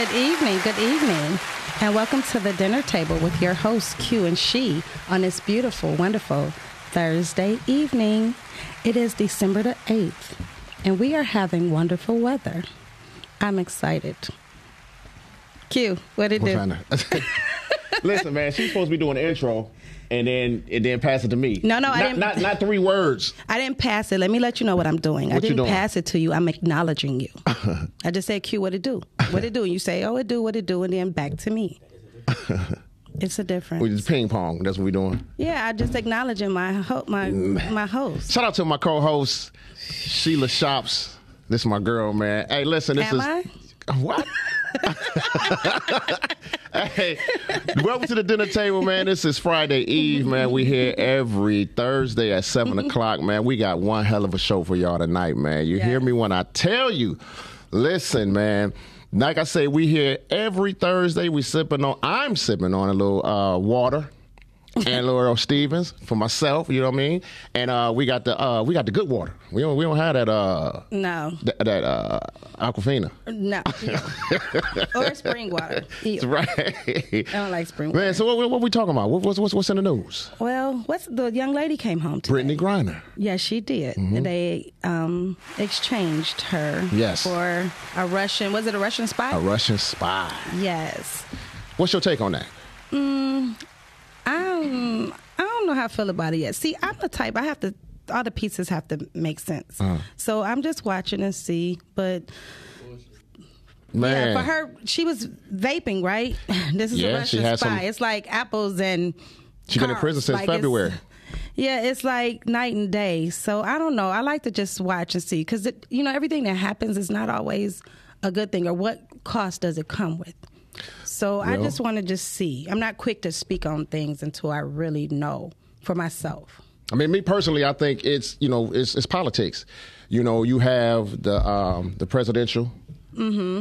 Good evening. Good evening. And welcome to the dinner table with your hosts, Q and She, on this beautiful, wonderful Thursday evening. It is December the 8th, and we are having wonderful weather. I'm excited. Q, what it do? Listen, man, she's supposed to be doing the intro and then and then pass it to me. No, no, I not, didn't- Not not three words. I didn't pass it. Let me let you know what I'm doing. I What you didn't pass it to you. I'm acknowledging you. I just said, Q, what it do? What it do? And you say, oh, it do, what it do, and then back to me. It's a difference. We just ping pong. That's what we're doing. Yeah, I just acknowledging my ho- my mm. my host. Shout out to my co-host Sheila Shops. This is my girl, man. Hey, listen, this Am is I? what? Hey, welcome to the dinner table, man. This is Friday Eve, man. We here every Thursday at seven o'clock, man. We got one hell of a show for y'all tonight, man. You hear me when I tell you. Listen, man. Like I say, we here every Thursday. We sipping on. I'm sipping on a little uh, water and Laurel Stevens for myself. You know what I mean? And uh, we got the uh, we got the good water. We don't we don't have that uh No, that, that uh Aquafina. no, or spring water. That's right. I don't like spring water. Man, so what, what we talking about? What, what's, what's what's in the news? Well, what's the young lady came home today? Brittney Griner. Yes, she did. And they um, exchanged her Yes. for a Russian. Was it a Russian spy? A Russian spy. yes. What's your take on that? Um, I don't know how I feel about it yet. See, I'm the type I have to. All the pieces have to make sense. Uh-huh. So I'm just watching and see. But Man. yeah, for her, she was vaping, right? This is Yeah, a she Russian spy. some- It's like apples and. She been in prison since Like, it's- February. Yeah, it's like night and day. So I don't know. I like to just watch and see because you know everything that happens is not always a good thing. Or what cost does it come with? So I just want to just see. I'm not quick to speak on things until I really know for myself. I mean, me personally, I think it's you know it's, it's politics. You know, you have the um, the presidential.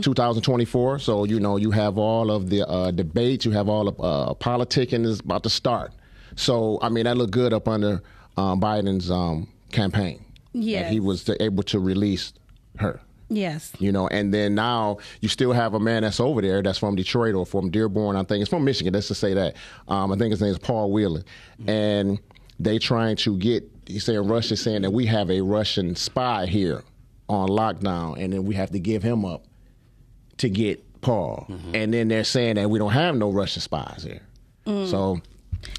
2024. So you know you have all of the uh, debates, you have all of uh, politicking is about to start. So I mean that looked good up under um, Biden's um, campaign. Yeah, he was able to release her. Yes. You know, and then now you still have a man that's over there that's from Detroit or from Dearborn. I think it's from Michigan. Let's just say that. Um, I think his name is Paul Whelan, and they trying to get. He's saying Russia saying that we have a Russian spy here on lockdown, and then we have to give him up to get Paul. And then they're saying that we don't have no Russian spies here. So,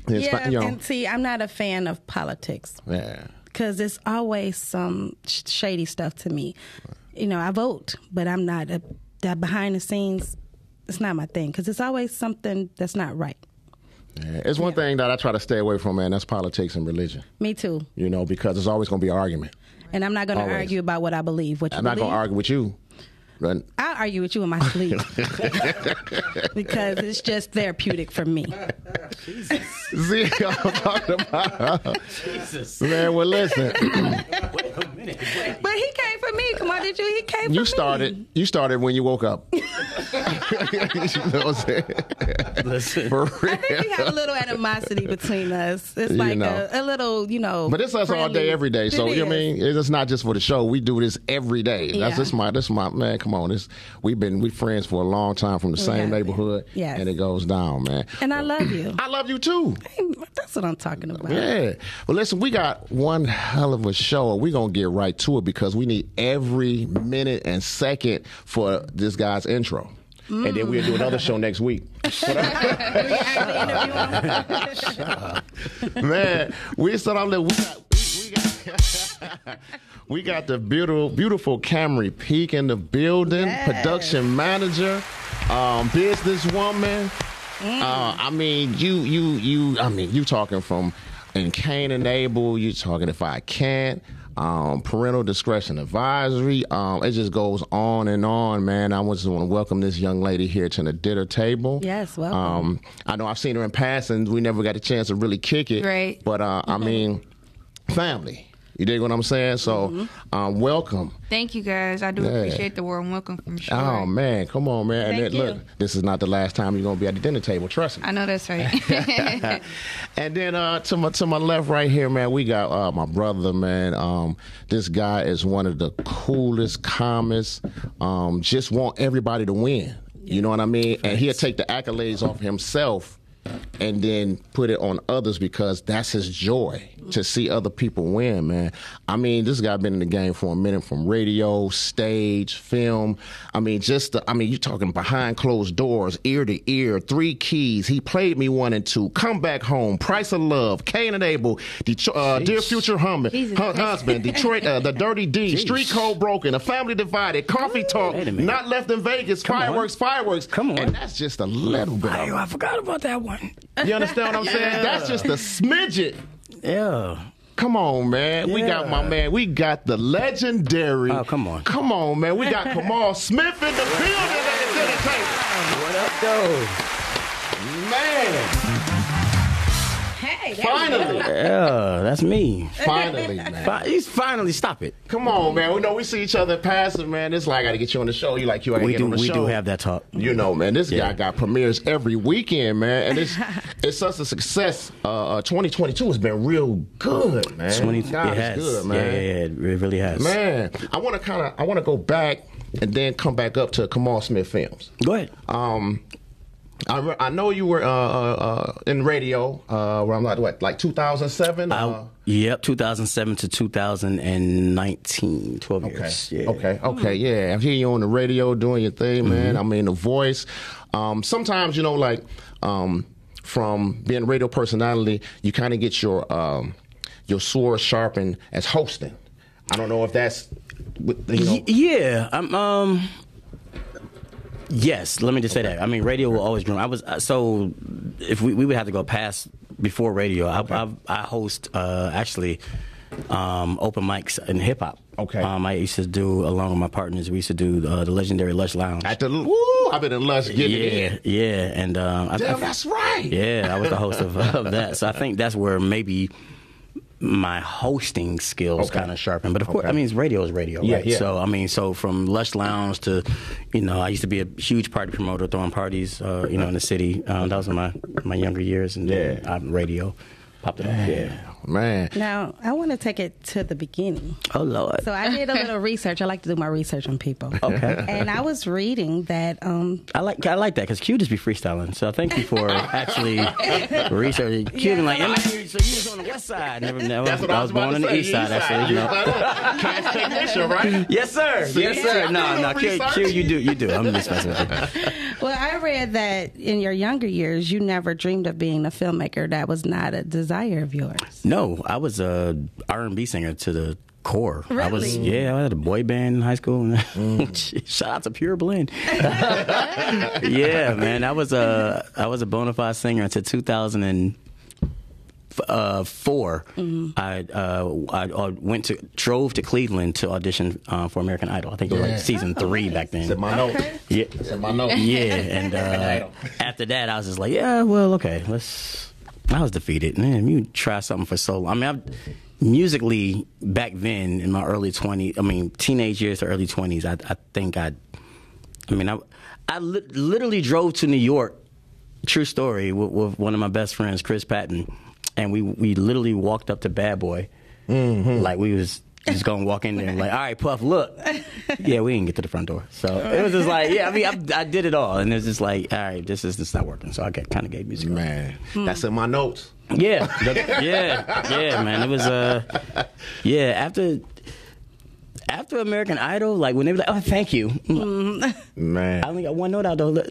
it's Yeah, fi- you know, and see, I'm not a fan of politics yeah. because it's always some sh- shady stuff to me. You know, I vote, but I'm not a that behind the scenes. It's not my thing because it's always something that's not right. Yeah. It's one thing that I try to stay away from, man. That's politics and religion. Me too. You know, because there's always going to be an argument. And I'm not going to argue about what I believe. What you I'm not going to argue with you. But I'll argue with you in my sleep because it's just therapeutic for me. See what I'm talking about? Jesus. Man, well, listen. Wait a minute. But he came for me. Come on, did you? He came for You me. started. You started when you woke up. you know what I'm saying? Listen. For I think we have a little animosity between us. It's You like know. a, a little, you know. But it's us all day, every day. So you know what I mean, it's not just for the show. We do this every day. That's Yeah. this my this my man. Come on, this we've been we friends for a long time from the same have been. neighborhood. Yes. and it goes down, man. And I love you. I love you too. That's what I'm talking about. Yeah. Well, listen, we got one hell of a show. And we're going to get right to it because we need every minute and second for this guy's intro. And then we'll do another show mm. next week. Man, we start off we got, we, got, the beautiful, beautiful Camry Peak in the building, Yes. production manager, um, businesswoman. Uh, I mean, you, you, you. I mean, you talking from in Cain and Abel. You talking if I can't. Um, parental discretion advisory. Um, it just goes on and on, man. I just want to welcome this young lady here to the dinner table. Yes, welcome. Um, I know I've seen her in passing. We never got a chance to really kick it. Right. But uh, I mean, family. You dig what I'm saying? So, Mm-hmm. um, welcome. Thank you guys. I do Yeah. appreciate the warm welcome from sure. Oh man, come on, man! Thank and then, look, you. this is not the last time you're gonna be at the dinner table. Trust me. I know that's right. and then uh, to my to my left, right here, man, we got uh, my brother, man. Um, this guy is one of the coolest, calmest. Um, just want everybody to win. You know what I mean? And he'll take the accolades off himself and then put it on others because that's his joy to see other people win, man. I mean, this guy been in the game for a minute from radio, stage, film. I mean, just the, I mean, you're talking behind closed doors, ear to ear, three keys. He played me one and two. Come back home, Price of Love, Cain and Abel, Detroit, uh, Dear Future Hummer, Jesus. Hu- Husband, Detroit, uh, The Dirty D, Street Code Broken, A Family Divided, Coffee Talk, a minute. Not Left in Vegas, Fireworks, Fireworks. Come on. And that's just a little bit of I forgot about that one. you understand what I'm saying? That's just a smidget. Yeah. Come on, man. We got my man. We got the legendary. Oh, come on. Come on, man. We got Kamal Smith in the building at the table. What up, though? Man. Hey, Finally. Yeah, that's me. Finally, man. Fi- He's finally stop it. Come on, man. We know we see each other in passing, man. It's like I got to get you on the show. You like you, I to We get do. on the We show. do have that talk. You know, man, this Yeah. guy got premieres every weekend, man, and it's it's such a success. Uh, uh, 2022 has been real good, man. 20, God, it it's has. good, man. Yeah, yeah, yeah, it really has. Man, I want to kind of I want to go back and then come back up to Kamal Smith films. Go ahead. Um, I, I know you were uh, uh, uh, in radio. Uh, where I'm like what, like 2007. Uh, yep, 2007 to 2019, 12 Okay. years. Yeah. Okay. Okay. Yeah. I hear you on the radio doing your thing, man. I mean, the voice. Um, sometimes, you know, like um, from being a radio personality, you kind of get your um, your sword sharpened as hosting. I don't know if that's, you know. Yeah. I'm, um. Yes, let me just say that. I mean, radio will always groom. I was uh, so if we, we would have to go past before radio. I I, I host uh, actually um, open mics in hip hop. Okay. Um, I used to do along with my partners. We used to do uh, the legendary Lush Lounge. At the woo, I've been in Lush getting yeah, it yeah, and I, Damn, I- that's right. yeah, I was the host of, of that. So I think that's where maybe my hosting skills Okay. kind of sharpened. But of course, Okay. I mean, it's radio is radio, Yeah, right? yeah. So I mean, so from Lush Lounge to, you know, I used to be a huge party promoter, throwing parties, uh, you know, in the city. Um, that was in my my younger years, and then Yeah. uh, radio popped it up. Yeah. Man. Now, I want to take it to the beginning. Oh Lord. So I did a little research. I like to do my research on people. Okay. And I was reading that um, I like I like that because Q just be freestyling. So thank you for actually researching. Q been like, "Am I here?" so you was on the west side. Never, never. That's what I I was was born on the say. east side. Actually, you know. Cass Technician, right? Yes, sir. See? yes, sir. No, no, a Q, research. Q, you do, you do. I'm just messing with you. Well, I read that in your younger years, you never dreamed of being a filmmaker. That was not a desire of yours. No, I was a R&B singer to the core. I was, yeah, I had a boy band in high school. Shout out to Pure Blend. yeah, man, I was a I was a bona fide singer until 2000 and uh, 4 I, uh, I I went to drove to Cleveland to audition uh, for American Idol. I think it was Yeah. like season three back then. Said my note. Yeah, Said my note. yeah, and uh, after that, I was just like, yeah, well, okay, let's. I was defeated. Man, you try something for so long. I mean, I've, musically back then in my early 20s, I mean, teenage years to early 20s, I, I think I. I mean, I, I li- literally drove to New York. True story with, with one of my best friends, Chris Patton, and we we literally walked up to Bad Boy, mm-hmm. like we was just gonna walk in there and like, all right, Puff, look, yeah, we didn't get to the front door, so it was just like, yeah, I mean, I, I did it all, and it was just like, all right, this is this not working, so I got kind of gave music. up. Man, that's in my notes. Yeah, the- yeah, yeah, man. It was uh, yeah. After after American Idol, like when they were like, "Oh, thank you," Man. I only got one note out though.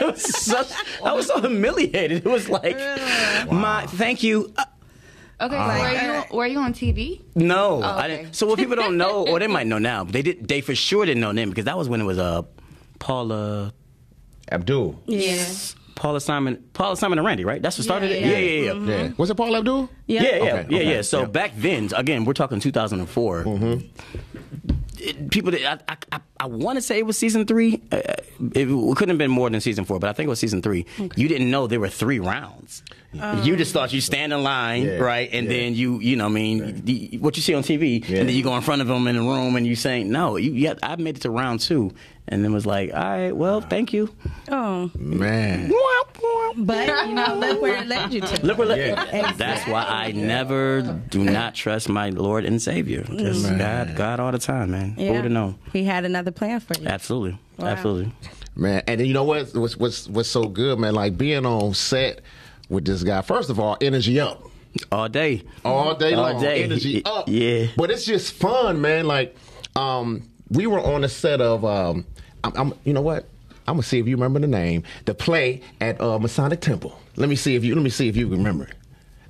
It was such, I was so humiliated. It was like, my thank you. Uh, Okay, so were you were you on TV? no, I okay. didn't. So what people don't know, or they might know now, but they did. They for sure didn't know then because that was when it was uh, Paula. Abdul. Yeah. Paula Simon, Paula Simon and Randy, right? That's what started it. yeah. Yeah, yeah, yeah. Yeah. Was it Paul Abdul? Yeah. Yeah, yeah, Okay, yeah, okay, yeah. So yeah. back then, again, we're talking 2004. Mm-hmm. It- people, that- I, I, I, I want to say it was season three. Uh, it, couldn't have been more than season four, but I think it was season three. You didn't know there were three rounds. You just thought you stand in line, Yeah, right, and yeah. then you, you know, I mean, the, what you see on TV, Yeah. and then you go in front of them in the room and you saying, no, you, you have, I made it to round two, and then was like, all right, well, thank you. Oh, Man. but you know, look where it led you to. Look where Yeah. That's why I never do not trust my Lord and Savior. Because God, God all the time, man. Who would have known? He had another plan for you. Absolutely, Wow. absolutely. man. And you know what? What's what's what's so good, man? Like being on set with this guy. First of all, energy up. All day. All day All long. day. Energy up. yeah. But it's just fun, man. Like, um, we were on a set of um I'm, I'm you know what? I'm gonna see if you remember the name. The play at uh, Masonic Temple. Let me see if you let me see if you remember it.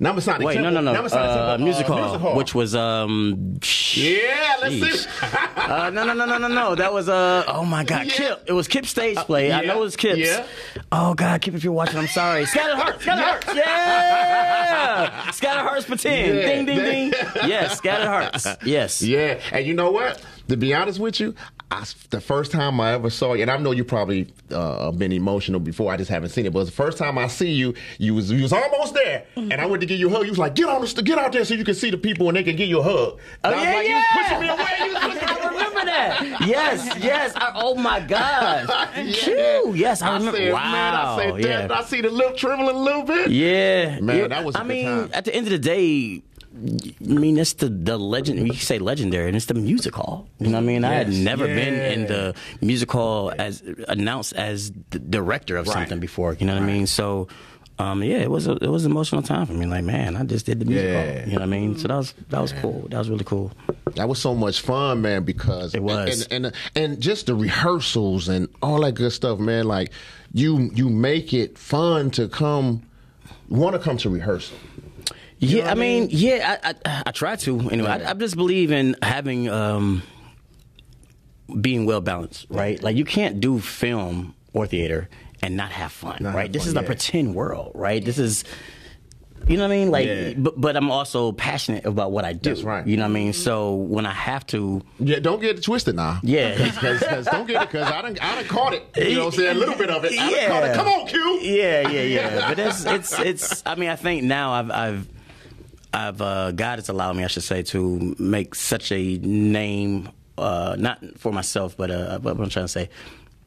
Not Masonic Wait, Temple. no, no, no. Not Uh, Temple. music, uh, hall, music hall. which was um. Yeah, let's Sheesh. see. uh, no, no, no, no, no, no. That was uh. Oh my God, Yeah. Kip. It was Kip's stage play. I yeah, know it was Kip's. yeah. Oh God, Kip, if you're watching, I'm sorry. Scattered Hearts. Scattered Hearts. Yeah. Scattered Hearts pretend. Yeah. Ding, ding, ding. Yes, Scattered Hearts. Yes. Yeah, and you know what? To be honest with you, I, the first time I ever saw you, and I know you probably uh, been emotional before. I just haven't seen it. But the first time I see you, you was you was almost there, and I went to give you a hug. You was like, "Get on the get out there so you can see the people and they can give you a hug." Oh, I was yeah, like, yeah. You was pushing me away. You was pushing I remember that. Yes, yes. I, oh my gosh. Yeah. Yes, I remember. said, wow. man, I said, yeah. I see the lip trembling a little bit. Yeah, Man, Yeah, that was I mean, time. at the end of the day, I mean, it's the the legend. You say legendary, and it's the music hall. You know what I mean? I had Yes. never been in the music hall as announced as the director of Right. something before. You know what I mean? So. Um, yeah, it was a, it was an emotional time for me. Like, man, I just did the music Yeah. hall. You know what I mean? So that was that was cool. That was really cool. That was so much fun, man, because It was. and, and and just the rehearsals and all that good stuff, man. Like you you make it fun to come want to come to rehearsal. Yeah, I mean, mean? yeah, I, I I try to anyway. I, I just believe in having um being well balanced, right? Like you can't do film or theater and not have fun, Not right? have This fun, is a pretend world, right? This is you know what I mean? Like Yeah. but but I'm also passionate about what I do. That's right. You know what I mean? So when I have to Yeah, don't get it twisted now. Yeah. because don't get it because I done I done caught it. You know what I'm saying? A little bit of it. I done Yeah. caught it. Come on, Q. Yeah, yeah, yeah. but it's it's it's. I mean, I think now I've I've I've uh, God has allowed me, I should say, to make such a name, uh, not for myself, but uh, what I'm trying to say.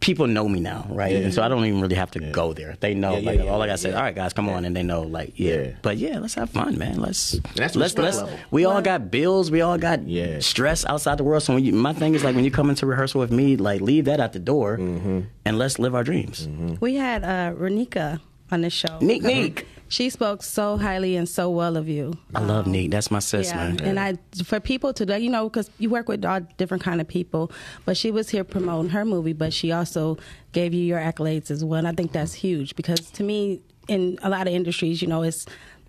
People know me now, right? And so I don't even really have to go there. They know, Yeah, like, yeah, all I yeah, gotta say, yeah. all right, guys, come on, and they know, like, yeah. Yeah. But yeah, let's have fun, man. Let's That's let's let's. level. We all got bills. We all got Yeah. stress outside the world. So when you, my thing is like when you come into rehearsal with me, like leave that at the door, Mm-hmm. and let's live our dreams. We had uh, Renika on the show. Neek, neek. She spoke so highly and so well of you. I love um, Neek. That's my sis, Yeah, man. and I for people to you know because you work with all different kind of people, but she was here promoting her movie, but she also gave you your accolades as well. And I think that's huge because to me, in a lot of industries, you know, it's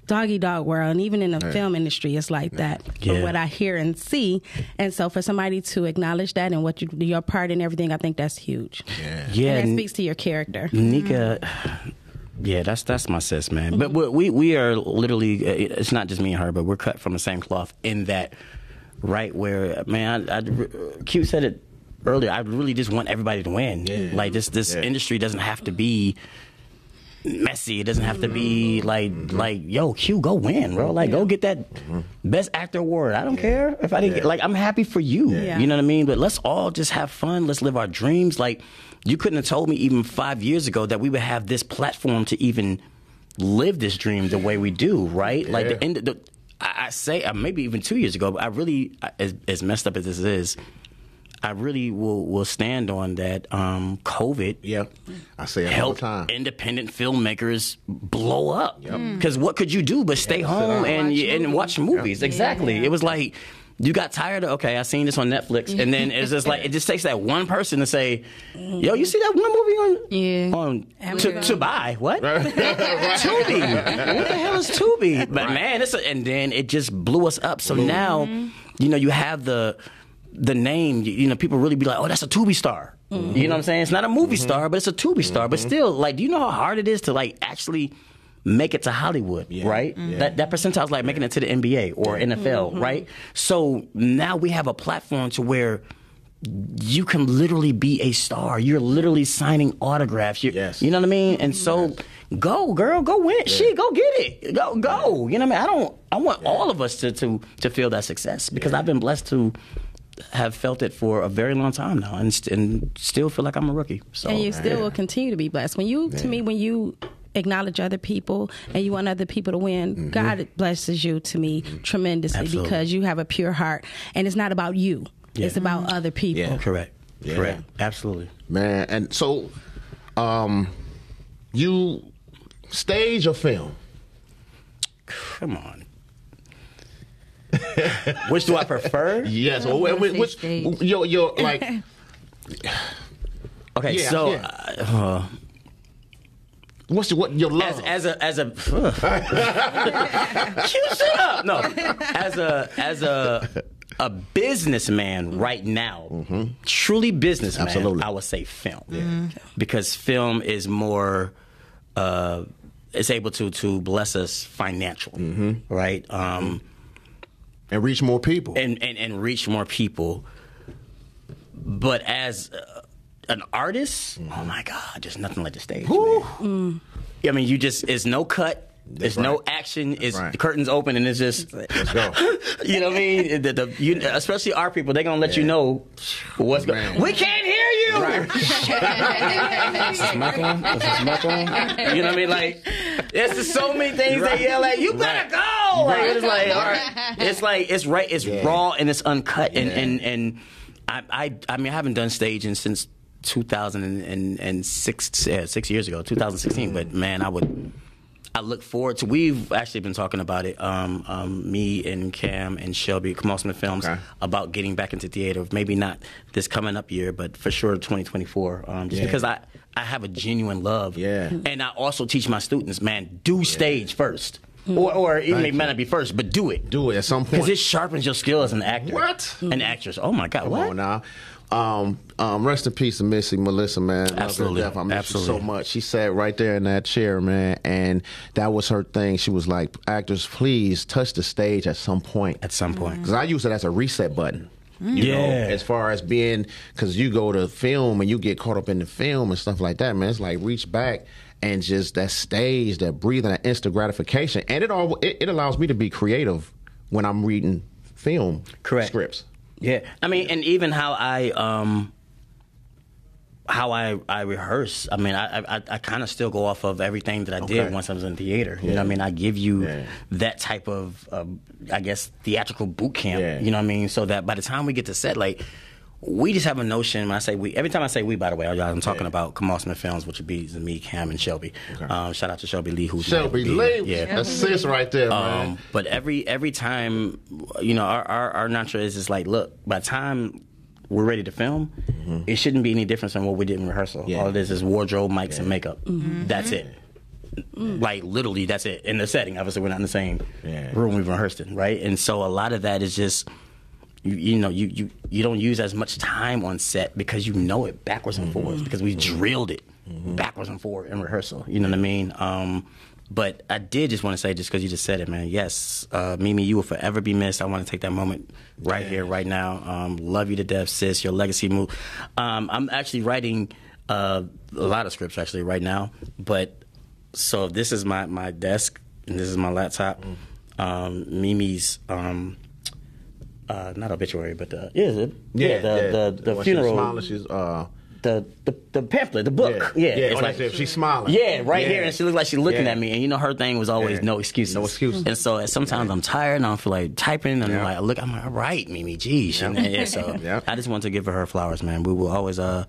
doggy dog world, and even in the film industry, it's like that. From Yeah. what I hear and see, and so for somebody to acknowledge that and what you your part in everything, I think that's huge. Yeah, and N- that speaks to your character. Nika. Yeah, that's that's my sis, man. But we we, we are literally. uh, It's not just me and her, but we're cut from the same cloth in that. Right where, man, I, I, Q said it earlier. I really just want everybody to win. Like this, this Yeah. industry doesn't have to be messy. It doesn't have to be mm-hmm. like mm-hmm. like yo Q go win, bro. Like go get that mm-hmm. best actor award. I don't care if I didn't get like I'm happy for you. Yeah. You know what I mean? But let's all just have fun. Let's live our dreams. Like you couldn't have told me even five years ago that we would have this platform to even live this dream the way we do. Right? Like the Yeah. end. The, I I say uh, maybe even two years ago. But I really, as, as messed up as this is. I really will will stand on that. Um, COVID Yeah, I say it all the time. independent filmmakers blow up. Because what could you do but stay home and Watch you, and watch movies? Exactly. It was like you got tired of okay, I seen this on Netflix, and then it's just like it just takes that one person to say, "Yo, you see that one movie on Yeah. on to, to buy what Tubi? what the hell is Tubi? But man, it's a, and then it just blew us up. So now, you know, you have the the name. You, you know, people really be like, "Oh, that's a Tubi star." You know what I'm saying? It's not a movie mm-hmm. star, but it's a Tubi star. But mm-hmm. still, like, do you know how hard it is to like actually make it to Hollywood, right? That that percentile is like making it to the NBA or NFL, mm-hmm. right? So now we have a platform to where you can literally be a star. You're literally signing autographs. You're, Yes. You know what I mean? And so go, girl, go win. She go get it. Go, go. You know what I mean? I don't I want all of us to to to feel that success because I've been blessed to have felt it for a very long time now and, st- and still feel like I'm a rookie. So and you still will continue to be blessed. When you, to me, when you acknowledge other people and you want other people to win, God blesses you to me tremendously Absolutely. because you have a pure heart, and it's not about you; it's about other people. Yeah. correct. Yeah. Correct. Absolutely. man. And so, Um, you stage or film? Come on. Which do I prefer? Yes. I'm Well, which, say which your your like Okay, Yeah, so yeah. uh, what's your, what your love? as as a as a you shut up. No, as a as a a businessman right now, truly businessman. Mm-hmm. Absolutely. I would say film because film is more. Uh, it's able to to bless us financially, Mm-hmm. right? Um, and reach more people. and, and and reach more people. But as uh, an artist, oh my God, there's nothing like the stage. man. Mm. I mean, you just it's no cut. There's no right. action. It's right. the curtains open and it's just Let's go. you know what I mean. The, the, you, especially our people, they're gonna let you know what's going. Man. We can't hear you. Is this mic on? Is this mic on? You know what I mean? Like, there's just so many things Right. they yell at. You better go. Like, Right. it's like, all right. It's like it's right. It's Yeah. raw and it's uncut. And Yeah. and and I, I I mean I haven't done staging since 2006 yeah, six years ago, 2016. But man, I would. I look forward to. We've actually been talking about it. Um, um, me and Cam and Shelby, Kamal Smith Films, Okay. about getting back into theater. Maybe not this coming up year, but for sure 2024. Um, just Yeah. because I I have a genuine love. Yeah. And I also teach my students, man, do stage first, or or it may, may not be first, but do it. Do it at some point. Because it sharpens your skill as an actor. What? An actress. Oh my God. Come what? on now. Um, um, rest in peace to Missy Melissa, man. Love her Absolutely. death. I miss Absolutely. so much. She sat right there in that chair, man, and that was her thing. She was like, "Actors, please touch the stage at some point." At some point. Because I use it as a reset button. You know, Yeah. as far as being, because you go to film and you get caught up in the film and stuff like that, man. It's like reach back and just that stage, that breathing, that instant gratification, and it all it, it allows me to be creative when I'm reading film Correct. scripts. Yeah, I mean, and even how I um how I I rehearse. I mean, I I, I kind of still go off of everything that I Okay. did once I was in theater. You know, what I mean, I give you Yeah. that type of I guess theatrical boot camp. Yeah. You know what I mean? So that by the time we get to set, like. We just have a notion. When I say we, every time I say we, by the way, I'm talking Yeah. about Kamal Smith Films, which would be me, Cam, and Shelby. Um, shout out to Shelby Lee, who's Shelby Lee, yeah, that's sis right there, man. um, but every every time, you know, our, our our mantra is just like, look, by the time we're ready to film, it shouldn't be any difference than what we did in rehearsal. Mm-hmm. Yeah. All it is is wardrobe, mics, and makeup. That's it. Like literally, that's it. In the setting, obviously, we're not in the same Yeah. room we've rehearsed in, right? And so a lot of that is just. You, you know you, you you don't use as much time on set because you know it backwards and forwards because we drilled it backwards and forward in rehearsal. You know what I mean? Um, but I did just want to say, just because you just said it, man. Yes, uh, Mimi, you will forever be missed. I want to take that moment right here, right now. Um, love you to death, sis. Your legacy move. Um, I'm actually writing uh, a lot of scripts actually right now. But so this is my my desk and this is my laptop. Um, Mimi's. Um, uh, not obituary, but the, yeah, the, yeah, the, the, the When she's funeral, smiling, she's uh, the, the the pamphlet, the book. Yeah. Yeah, Yeah, it's like she's smiling. Yeah, right Yeah. here, and she looked like she's looking Yeah. at me. And you know, her thing was always Yeah. no excuses. No excuses. And so sometimes I'm tired and I don't feel like typing, and Yeah. I'm like, look, I'm like, all right, Mimi, geez. And, yeah, so Yeah. I just want to give her her flowers, man. We will always uh,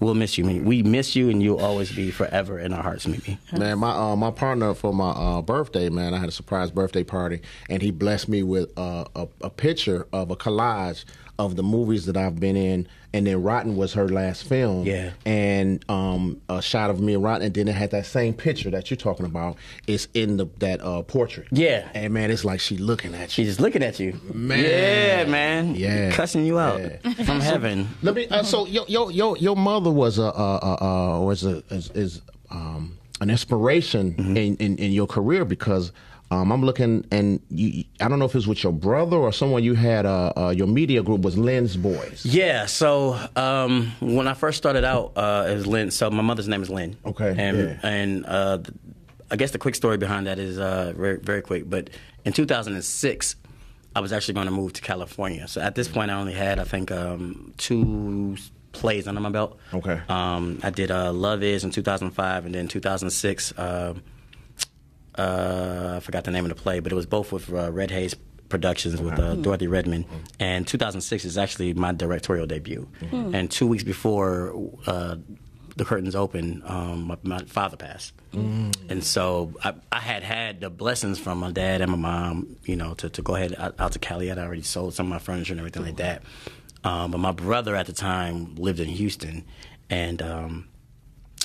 we'll miss you, Mimi. We miss you, and you'll always be forever in our hearts, Mimi. man, my uh, my partner for my uh, birthday, man, I had a surprise birthday party, and he blessed me with uh, a, a picture of a collage of the movies that I've been in, and then Rotten was her last film, Yeah. and um, a shot of me and Rotten, and then it had that same picture that you're talking about. It's in the that uh, portrait, Yeah. and man, it's like she looking at you. She's just looking at you, Man. Yeah, man. Yeah. cussing you out Yeah. from heaven. Let me. Uh, so your your your your mother was a uh, uh, uh, was a is, is um, an inspiration Mm-hmm. in, in in your career because. Um, I'm looking, and you, I don't know if it was with your brother or someone you had. Uh, uh, your media group was Lynn's Boys. Yeah, so um, when I first started out uh, as Lynn, so my mother's name is Lynn. Okay, and yeah. and uh, I guess the quick story behind that is uh, very very quick. But in 2006, I was actually going to move to California. So at this point, I only had I think um, two plays under my belt. Okay. Um, I did uh, Love Is in 2005, and then 2006. Uh, I forgot the name of the play, but it was both with uh, Red Hayes Productions with uh, Dorothy Redmond. And 2006 is actually my directorial debut. And two weeks before uh, the curtains open, um, my, my father passed, mm. and so I, I, had had the blessings from my dad and my mom, you know, to, to go ahead out, out to Cali. I'd already sold some of my furniture and everything like that. Um, but my brother at the time lived in Houston, and um,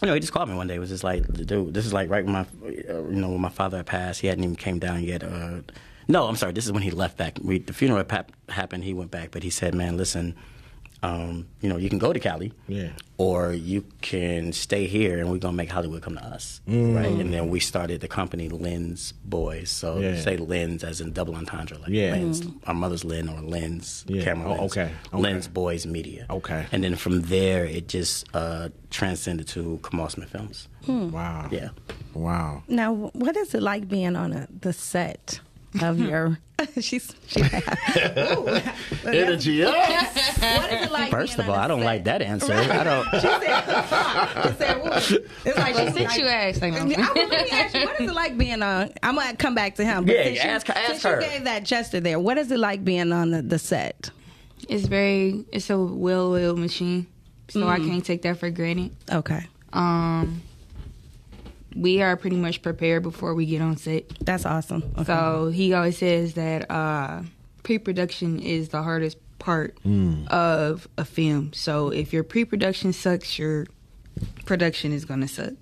you know, he just called me one day. It was just like, dude, this is like right when my, uh, you know, when my father passed. He hadn't even came down yet. Uh, no, I'm sorry. This is when he left back. We, the funeral happened. He went back, but he said, "Man, listen, um, you know, you can go to Cali, yeah, or you can stay here, and we're gonna make Hollywood come to us, mm. right?" And then we started the company Lens Boys. So yeah. say Lens as in double entendre, like yeah. Lens, mm. our mother's Lens or Lens yeah. camera, oh, lens, okay. okay, Lens Boys Media, okay. And then from there, it just uh, transcended to Kamal Smith Films. Hmm. Wow, yeah, wow. Now, what is it like being on a, the set? Of your she's she energy up. What is it like? First of all, I don't set? like that answer. Right. I don't. She said, she said It's like she since you asked. Like, I, let me ask you, what is it like being on? I'm gonna come back to him. But yeah, ask, you, ask her. you gave that gesture there, what is it like being on the, the set? It's very. It's a well-oiled machine, so mm. I can't take that for granted. Okay. Um we are pretty much prepared before we get on set. That's awesome. Okay. So he always says that uh, pre-production is the hardest part mm. of a film. So if your pre-production sucks, your production is gonna suck.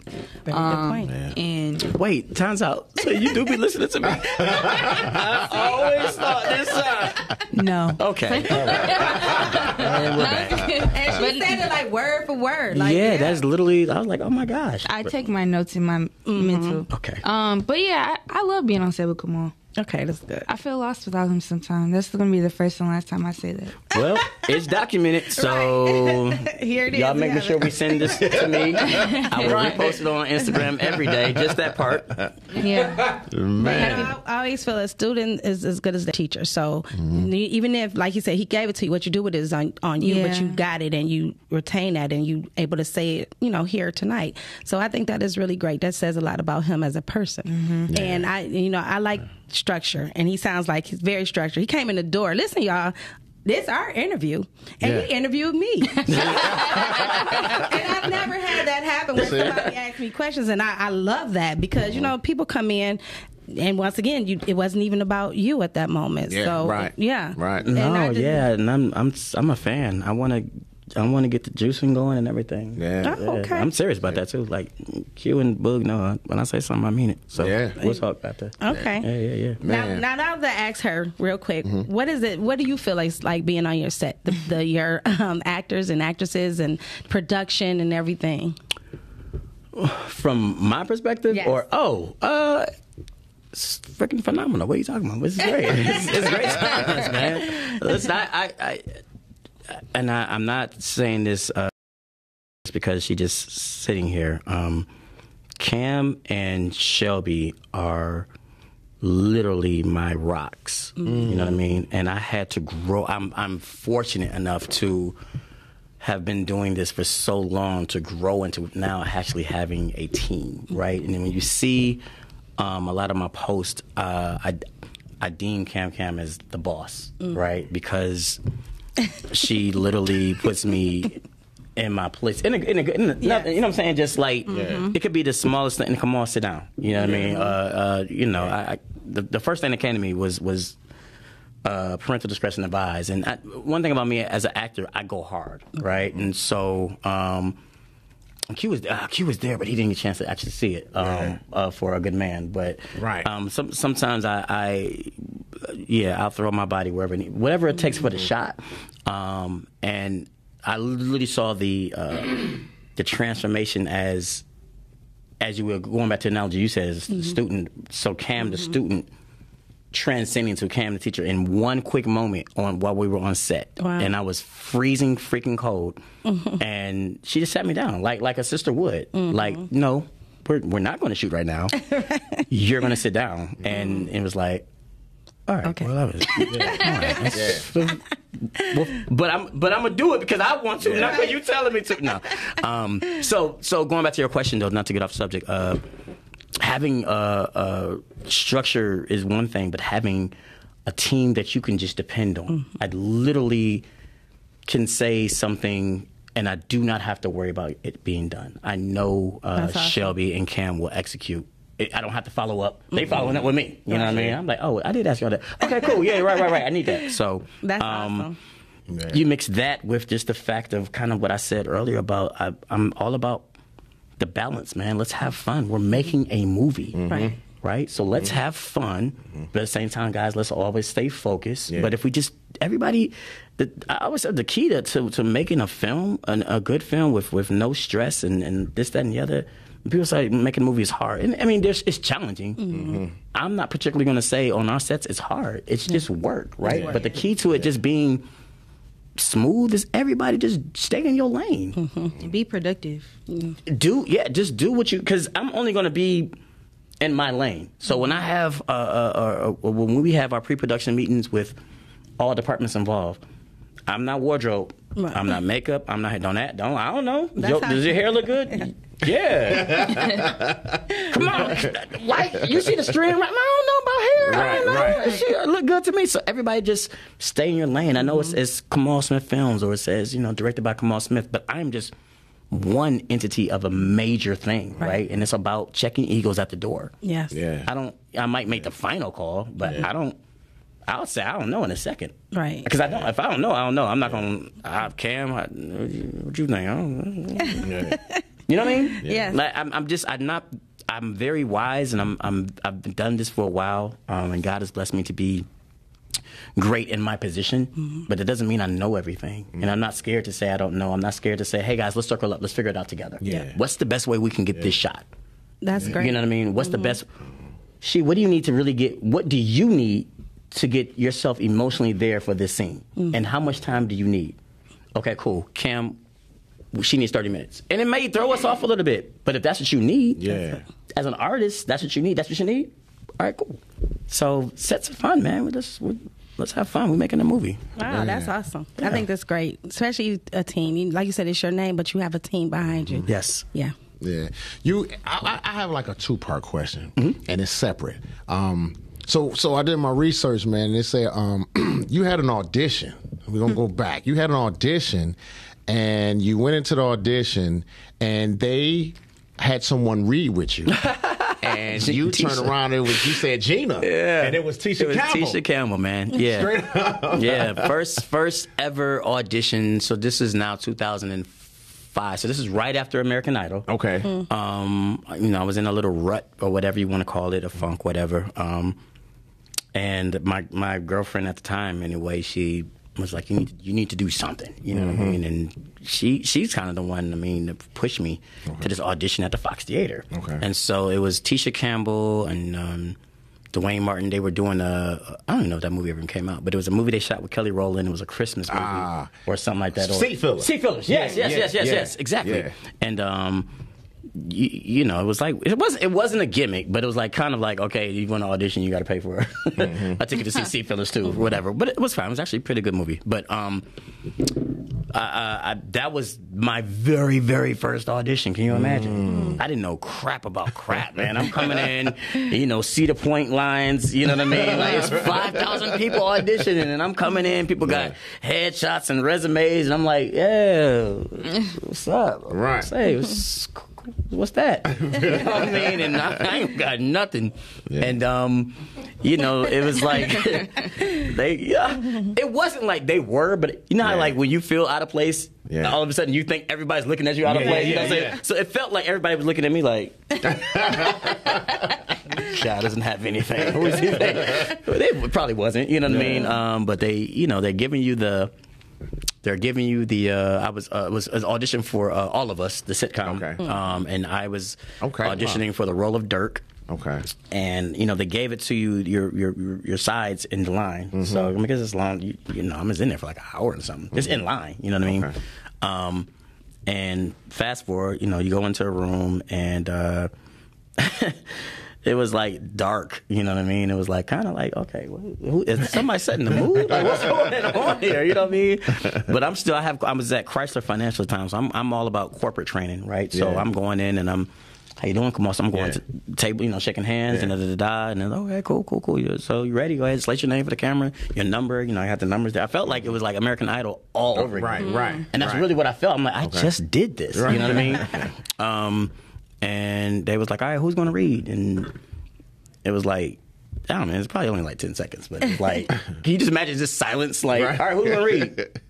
Very um, good point. And wait, time's out. So you do be listening to me? I always thought this side. No. Okay. and we're back. And she said it like word for word. Like, yeah, yeah, that's literally. I was like, oh my gosh. I take my notes in my mm-hmm. mental. Okay. Um, but yeah, I, I love being on set with Kamal. Okay, that's good. I feel lost without him sometimes. That's going to be the first and last time I say that. Well, it's documented, so here it is. Y'all making sure we send this to me. I will right. repost it on Instagram every day, just that part. Yeah. Man. I, I, always feel a student is as good as the teacher. So mm-hmm. even if, like you said, he gave it to you, what you do with it is on, on you, yeah. but you got it and you retain that and you able to say it, you know, here tonight. So I think that is really great. That says a lot about him as a person. Mm-hmm. Yeah. And I, you know, I like structure, and he sounds like he's very structured. He came in the door. Listen, y'all, this our interview, and yeah. he interviewed me. and I've never had that happen when somebody asks me questions, and I, I love that because you know people come in and once again, you, it wasn't even about you at that moment. Yeah, so right, yeah, right. No, yeah, and I'm I'm I'm a fan. I want to I want to get the juicing going and everything. Yeah. Oh, okay. I'm serious about that too. Like Q and Boog, no, when I say something, I mean it. So yeah. we'll talk about that. Okay. Yeah, yeah, yeah. Man. Now, now, that ask her real quick, mm-hmm. what is it? What do you feel like like being on your set? The, the your um, actors and actresses and production and everything. From my perspective, yes. or oh, uh, it's freaking phenomenal. What are you talking about? This is great. it's, it's great times, man. Listen, I, I, I and I, am not saying this uh, because she's just sitting here. Um, Cam and Shelby are literally my rocks. Mm. You know what I mean? And I had to grow. I'm I'm fortunate enough to have been doing this for so long to grow into now actually having a team, right? And then when you see um, a lot of my posts, uh, I I deem Cam Cam as the boss, mm. right? Because she literally puts me in my place. In a, in a, in a yes. you know what I'm saying? Just like mm-hmm. it could be the smallest thing. Come on, sit down. You know what I mean? Uh, uh, you know, I, I, the, the first thing that came to me was was uh, parental discretion advised. And I, one thing about me as an actor, I go hard, right? And so. Um, Q was uh, Q was there, but he didn't get a chance to actually see it um, right. uh, for a good man. But right. um, some, sometimes I, I, yeah, I'll throw my body wherever, whatever it takes for the shot. Um, and I literally saw the uh, the transformation as as you were going back to the analogy you said as mm-hmm. student. So Cam, mm-hmm. the student, transcending to Cam, the teacher, in one quick moment on while we were on set, wow. and I was freezing freaking cold, mm-hmm. and she just sat me down like like a sister would, mm-hmm. like no. We're, we're not going to shoot right now. You're going to sit down. And it was like, all right. Okay. Well, that was, yeah. yeah. well, but I'm but I'm gonna do it because I want to, yeah. not because you telling me to. No. Um, so so going back to your question though, not to get off subject. Uh, having a, a, structure is one thing, but having a team that you can just depend on. Mm-hmm. I literally can say something and I do not have to worry about it being done. I know uh, awesome. Shelby and Cam will execute. It, I don't have to follow up. They mm-hmm. following up with me. You know what I mean? I'm like, oh, I did ask y'all that. Okay, cool. Yeah, right, right, right. I need that. So That's um, awesome. you mix that with just the fact of kind of what I said earlier about I, I'm all about the balance, man. Let's have fun. We're making a movie. Mm-hmm. Right. Right? So let's mm-hmm. have fun. But at the same time, guys, let's always stay focused. Yeah. But if we just, everybody, the, I always said the key to, to, to making a film, an, a good film with, with no stress and, and this, that, and the other, people say making a movie is hard. And I mean, there's, it's challenging. I'm not particularly going to say on our sets it's hard. It's just work, right? But the key to it just being smooth is everybody just stay in your lane And be productive. do yeah just do what you because i'm only going to be in my lane so when i have uh, uh, uh, uh, when we have our pre-production meetings with all departments involved i'm not wardrobe Right. i'm not makeup i'm not don't act don't i don't know Yo, does your hair look good yeah come on why you see the string right i don't know about hair I don't Right, know. right. She look good to me so everybody just stay in your lane i know it's, mm-hmm. it's kamal smith films or it says you know directed by kamal smith but i'm just one entity of a major thing, right? And it's about checking egos at the door. Yes. Yeah. I don't. I might make the final call, but I don't. I'll say I don't know in a second. Right. Because I don't. If I don't know, I don't know. I'm not gonna. I, have Cam, I, what you think? I don't. Yeah. You know what I mean? Yeah. Like I'm, I'm just. I'm not. I'm very wise, and I'm. I'm. I've done this for a while, um, and God has blessed me to be great in my position. Mm-hmm. But it doesn't mean I know everything, and I'm not scared to say I don't know. I'm not scared to say, "Hey guys, let's circle up. Let's figure it out together. Yeah. What's the best way we can get this shot? That's great. You know what I mean? What's the best? She, what do you need to really get? What do you need to get yourself emotionally there for this scene? And how much time do you need? Okay, cool. Cam, she needs 30 minutes. And it may throw us off a little bit, but if that's what you need, Yeah. as an artist, that's what you need. That's what you need. All right, cool. So sets are fun, man. We just, we, let's have fun. We're making a movie. Wow, that's awesome. I think that's great, especially a team. Like you said, it's your name, but you have a team behind you. Yes. Yeah. Yeah, you. I, I I have like a two part question, Mm-hmm. and it's separate. Um, so so I did my research, man. And they said um, you had an audition. We're gonna go back. You had an audition, and you went into the audition, and they had someone read with you. And you Tisha. turned around and it was you said Gina, yeah, and it was Tisha It was Campbell. Tisha Campbell, man. Yeah. yeah. First first ever audition. So this is now 2005. So this is right after American Idol. Okay, Um, you know, I was in a little rut or whatever you want to call it, a funk, whatever. Um, and my my girlfriend at the time, anyway, she was like, "You need to, you need to do something," you know what I mean? And she she's kind of the one, I mean, that pushed me to this audition at the Fox Theater. Okay. And so it was Tisha Campbell and. Um, Duane Martin, they were doing a, I don't even know if that movie ever came out, but it was a movie they shot with Kelly Rowland. It was a Christmas movie Ah. or something like that. Or, Seat filler. Seat fillers. Yes, yes, Yeah, yes, yes, yeah, yes. Exactly. And um, you, you know, it was like it was it wasn't a gimmick, but it was like kind of like okay, you want to audition, you got to pay for it. Mm-hmm. I took it to see Seat fillers too, whatever. But it was fine. It was actually a pretty good movie. But um, I, I, I, that was my very very first audition. Can you imagine? Mm. I didn't know crap about crap, man. I'm coming in, you know, see the point lines. You know what I mean? Like it's five thousand people auditioning, and I'm coming in. People got headshots and resumes, and I'm like, yeah, what's up? Right. Say, what's, what's that? you know what I mean? And I, I ain't got nothing. And um, you know, it was like they. Yeah, it wasn't like they were, but you know how Yeah. like when you feel out of place, Yeah. all of a sudden you think everybody's looking at you out of place. yeah, you know what I'm saying? yeah. So it felt like everybody was looking at me like. Child doesn't have anything. Who is he? They probably wasn't. You know what I mean? Um, but they, you know, they're giving you the. They're giving you the. Uh, I was uh, was an audition for uh, all of us, the sitcom. Okay. Um, and I was Okay, auditioning wow. for the role of Dirk okay, and you know they gave it to you your your your, your sides in the line. Mm-hmm. So because it's long, you, you know, I'm just in there for like an hour or something. It's in line, you know what I mean? Okay. Um, and fast forward, you know, you go into a room and uh, it was like dark, you know what I mean? It was like kind of like okay, who, who, is somebody setting the mood? Like what's going on here? You know what I mean? But I'm still I have I was at Chrysler Financial Times. So I'm I'm all about corporate training, right? So Yeah. I'm going in and I'm how you doing? Come on, so I'm going Yeah. to table, you know, shaking hands and Yeah. da da da. da. And then, okay, cool, cool, cool. So you ready? Go ahead, slate your name for the camera, your number. You know, I had the numbers there. I felt like it was like American Idol all over again. Right, right. And that's right. really what I felt. I'm like, I just did this. Right. You know what I mean? um, and they was like, all right, who's going to read? And it was like, I don't know, it's probably only like 10 seconds, but it's like, can you just imagine just silence? Like, Right. all right, who's going to read?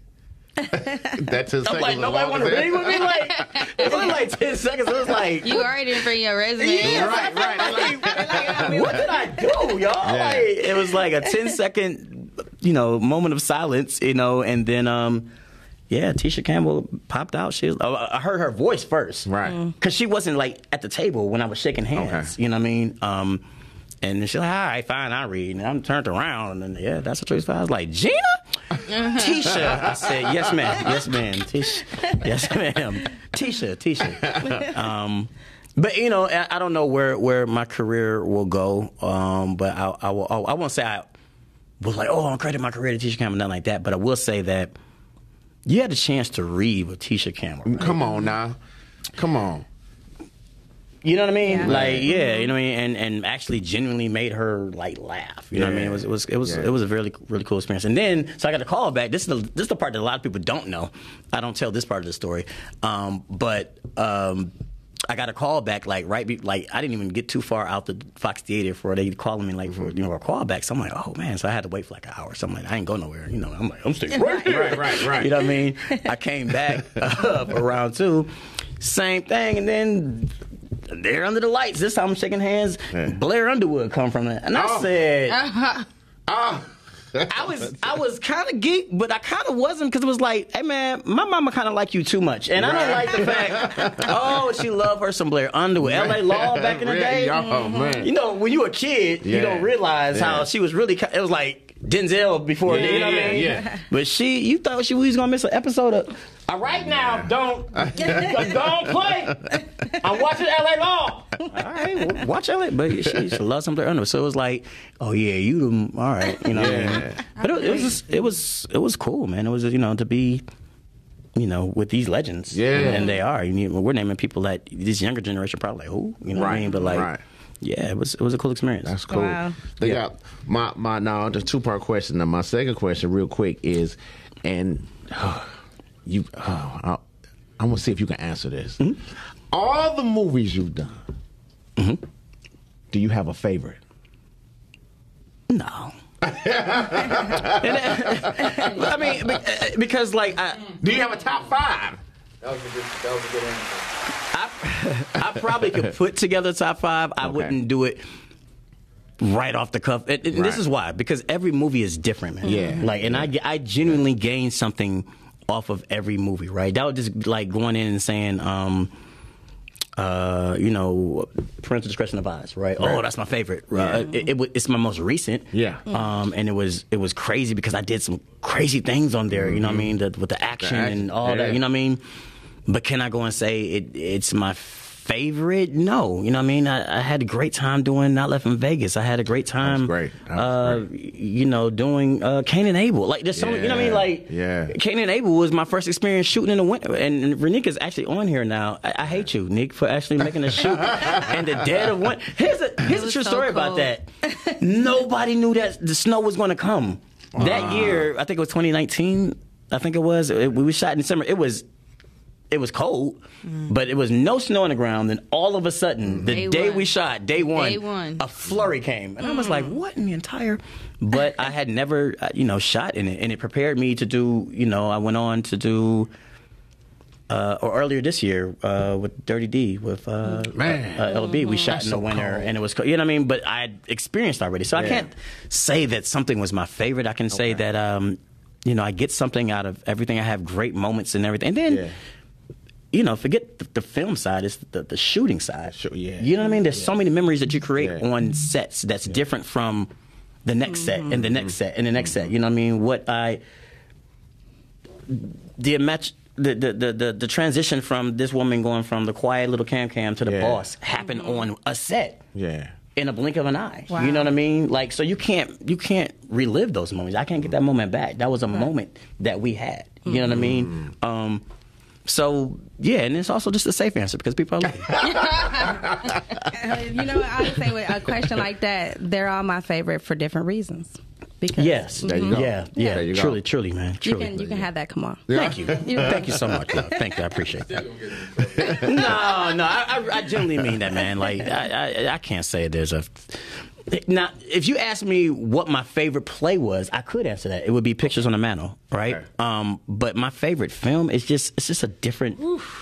That's his I'm like, nobody want to read with me? Like, it was only like 10 seconds. It was like, You already didn't bring your resume. Yeah, Right, right. like, what did I do, y'all? Like, it was like a 10 second, you know, moment of silence, you know, and then, um, yeah, Tisha Campbell popped out. She was, oh, I heard her voice first, Right. Because she wasn't like at the table when I was shaking hands. Okay. You know what I mean? Um, and then she's like, all right, fine, I'll read. And I'm turned around, and yeah, that's what Teresa. I was like, Gina, Tisha. I said, yes, ma'am, yes, ma'am, Tisha, yes, ma'am, Tisha, Tisha. Um, but you know, I, I don't know where where my career will go. Um, but I, I will. I won't say I was like, oh, I'm crediting my career to Tisha Campbell, nothing like that. But I will say that you had a chance to read with Tisha Campbell. right? Come on now. Come on. You know what I mean? Yeah. Like, yeah, you know what I mean, and and actually genuinely made her like laugh. You know what I mean? It was it was it was Yeah. it was a really really cool experience. And then so I got a call back. This is the this is the part that a lot of people don't know. I don't tell this part of the story, um, but. Um, I got a call back like right be, like I didn't even get too far out the Fox Theater for they calling me like for you know a call back. So I'm like, oh man, so I had to wait for like an hour. So I'm like, I ain't go nowhere. You know, I'm like, I'm staying right here. Right, right, right. You know what I mean? I came back uh, for round two, same thing, and then there under the lights. This time I'm shaking hands. Yeah. Blair Underwood come from that, and I Oh. said, Ah. I was I was kind of geek, but I kind of wasn't because it was like, hey man, my mama kind of like you too much, and I don't like the fact. Oh, she loved her some Blair Underwood, L.A. Law back in the day. Oh mm-hmm. man. You know, when you a kid, you don't realize how she was really. It was like Denzel before. Yeah, you know what I mean? yeah. But she, you thought she was gonna miss an episode of. All right, now don't don't play. I'm watching L.A. Law. All right, watch L.A. But she, she loves some Blair Underwood, so it was like, oh yeah, you them. All right, you know. What I mean? But it, it was just, it was it was cool, man. It was you know to be. You know, with these legends, Yeah. and they are. You need, we're naming people that this younger generation probably like who, you know what I mean? But like, right. Yeah, it was it was a cool experience. That's cool. Wow. They Yeah. got my my now the two part question. Now my second question, real quick, is and you. Oh, I, I'm gonna see if you can answer this. Mm-hmm. All the movies you've done, do you have a favorite? No. And, uh, I mean, uh, because like I, Do you have a top five? That was a good. That was a good answer. I, I probably could put together top five. I Okay. wouldn't do it right off the cuff. And, and This is why because every movie is different, man. Yeah. Like, and I I genuinely gain something off of every movie. Right. That was just like going in and saying. um uh, you know, parental discretion advised, right? Oh, that's my favorite. Uh, it, it, it's my most recent. Yeah. Um, and it was it was crazy because I did some crazy things on there. You know what I mean? The, with the action, action, and all yeah. that. You know what I mean? But can I go and say it? It's my favorite? No. You know what I mean? I, I had a great time doing Not Left in Vegas. I had a great time. great. That was uh, You know, doing uh, Cain and Abel. Like there's so many. You know what I mean? Like yeah. Cain and Abel was my first experience shooting in the winter, and, and Renika's actually on here now. I, I hate you, Nick, for actually making a shoot in the dead of winter. Here's a here's a true so story about that. Nobody knew that the snow was going to come that year. I think it was 2019. I think it was. It, we shot in December. It was. It was cold, but it was no snow on the ground. Then all of a sudden, the Day day we shot, day one, Day one. a flurry came, and I was like, "What in the entire?" But I had never, uh, you know, shot in it, and it prepared me to do. You know, I went on to do, uh, or earlier this year uh, with Dirty D with uh, Man. uh, LB, we shot in the so winter, cold. and it was, co- you know what I mean. But I had experienced already, so I can't say that something was my favorite. I can say that, um, you know, I get something out of everything. I have great moments and everything, and then Yeah. You know, forget the, the film side, it's the, the shooting side. Sure, yeah. You know what I mean? There's so many memories that you create Yeah. on sets that's different from the next set and the next mm-hmm. set and the next set. Mm-hmm. You know what I mean? What I the match the, the, the, the, the transition from this woman going from the quiet little cam cam to the Yeah. boss happened mm-hmm. on a set Yeah. in a blink of an eye. Wow. You know what I mean? Like so you can't you can't relive those moments. I can't get that moment back. That was a moment that we had. You know what I mean? Mm. Um so yeah, and it's also just a safe answer because people are looking. Uh, you know, I would say with a question like that, they're all my favorite for different reasons. Because yes, There you go. yeah, yeah, There you go. truly, truly, man, you truly. can you can have that. Come on. Thank you, thank you so much. Love. Thank you, I appreciate that. no, no, I, I, I genuinely mean that, man. Like, I, I, I can't say there's a. Now, if you ask me what my favorite play was, I could answer that. It would be Pictures on the Mantle, right? Okay. Um, but my favorite film is just it's just a different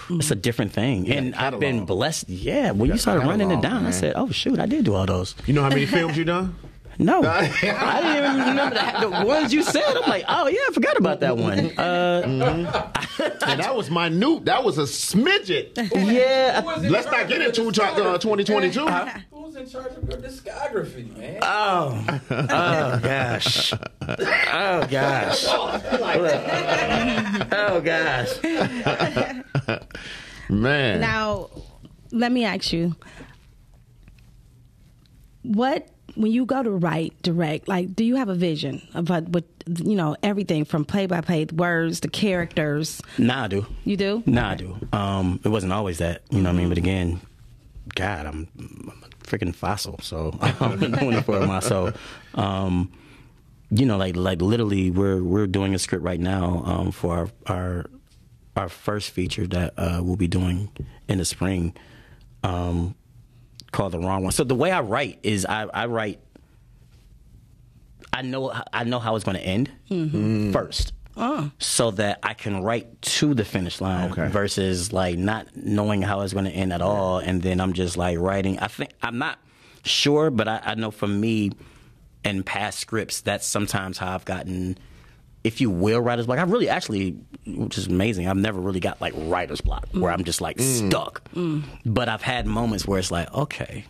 it's a different thing, and I've been blessed. Yeah, when you got started running it catalog, down, I said, "Oh shoot, I did do all those." You know how many films you done? No, I didn't even remember the, the ones you said. I'm like, oh yeah, I forgot about that one. Uh, And that was minute. That was a smidget. yeah, Let's not get into uh, 2022. Who's in charge of your discography, man? Oh, oh gosh. Oh gosh. Oh gosh. Man. Now, let me ask you, what when you go to write direct, like, do you have a vision about what you know everything from play by play words to characters? Nah, I do. You do? Nah, I do. Um, it wasn't always that, you know what I mean? But again, God, I'm, I'm a freaking fossil, so I'm doing it for myself. Um, you know, like like literally, we're we're doing a script right now um, for our our our first feature that uh, we'll be doing in the spring, um, called the wrong one. So the way I write is I, I write. I know I know how it's going to end mm-hmm. first, oh. so that I can write to the finish line Okay. versus like not knowing how it's going to end at all, and then I'm just like writing. I think I'm not sure, but I, I know for me in past scripts, that's sometimes how I've gotten, if you will, writer's block. I've really actually, which is amazing. I've never really got like writer's block where I'm just like mm. stuck. Mm. But I've had moments where it's like, okay,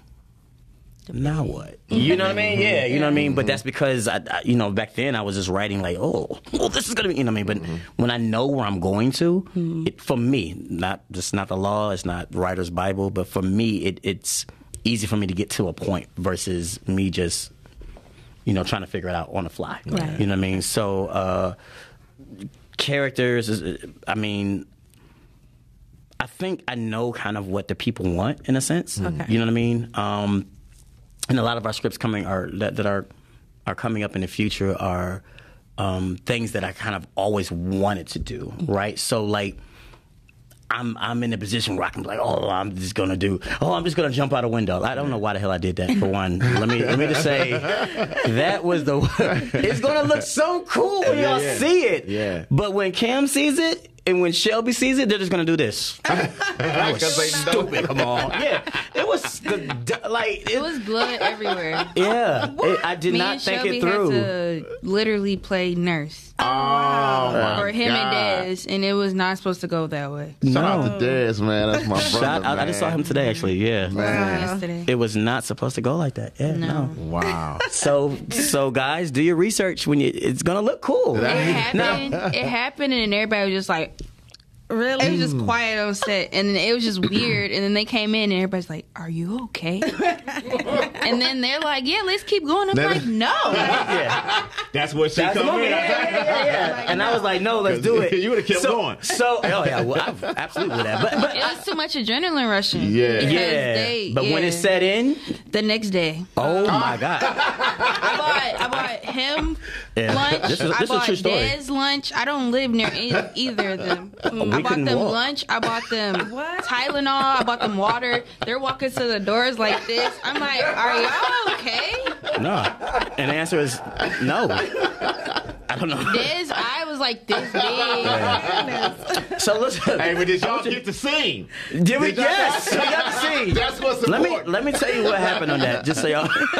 now what? Mm-hmm. You know what I mean? Yeah, you know what I mean. But mm-hmm. that's because I, I, you know, back then I was just writing like, oh, well, this is gonna be, you know what I mean. But mm-hmm. when I know where I'm going to, it, for me, not just not the law, it's not writer's bible, but for me, it, it's easy for me to get to a point versus me just, you know, trying to figure it out on the fly. Right. You know what I mean? So uh, characters, is, I mean. I think I know kind of what the people want in a sense. Okay. You know what I mean? Um, and a lot of our scripts coming are that, that are are coming up in the future are um, things that I kind of always wanted to do, right? So like. I'm I'm in a position where I can be like, oh, I'm just gonna do, oh, I'm just gonna jump out a window. I don't know why the hell I did that. For one, let me let me just say, that was the. It's gonna look so cool when y'all yeah. see it. Yeah. But when Cam sees it and when Shelby sees it, they're just gonna do this. That was stupid. Come on. Yeah, it was the, like It was blood everywhere. Yeah, it- I did Me not and think Shelby it through. had to literally play nurse Oh, my for him God. and Dez, and it was not supposed to go that way. Shout out to Dez, man. That's my brother. Shout- I, I just saw him today, actually. Yeah, Yesterday. it was not supposed to go like that. Yeah, no. No. Wow. So, so guys, do your research when you. It's gonna look cool. It happened. It happened, and everybody was just like, Really? it was just mm. quiet on set, and then it was just weird. And then they came in, and everybody's like, "Are you okay?" and then they're like, "Yeah, let's keep going." I'm That- like, "No." Yeah. That's what she That's come the in. movie. Yeah, yeah, yeah, yeah. And I was like, no, let's do it. You would've kept so, going. So, oh yeah, well, I absolutely would have. But, but It was too much adrenaline rushing. Yeah. Because yeah, They, but when yeah. it set in, the next day, oh um, my god, I bought I bought him Yeah. lunch. This is- I this is a bought true. Dez lunch. I don't live near e- either of them. I bought them walk. lunch. I bought them Tylenol. I bought them water. They're walking to the doors like this. I'm like, are y'all okay? no. And the answer is no. I don't know. Dez, I was like this big. So listen, Hey, but did y'all get the scene? did we? Yes, we got to see. That's what's Let me let me tell you what happened on that, just so y'all,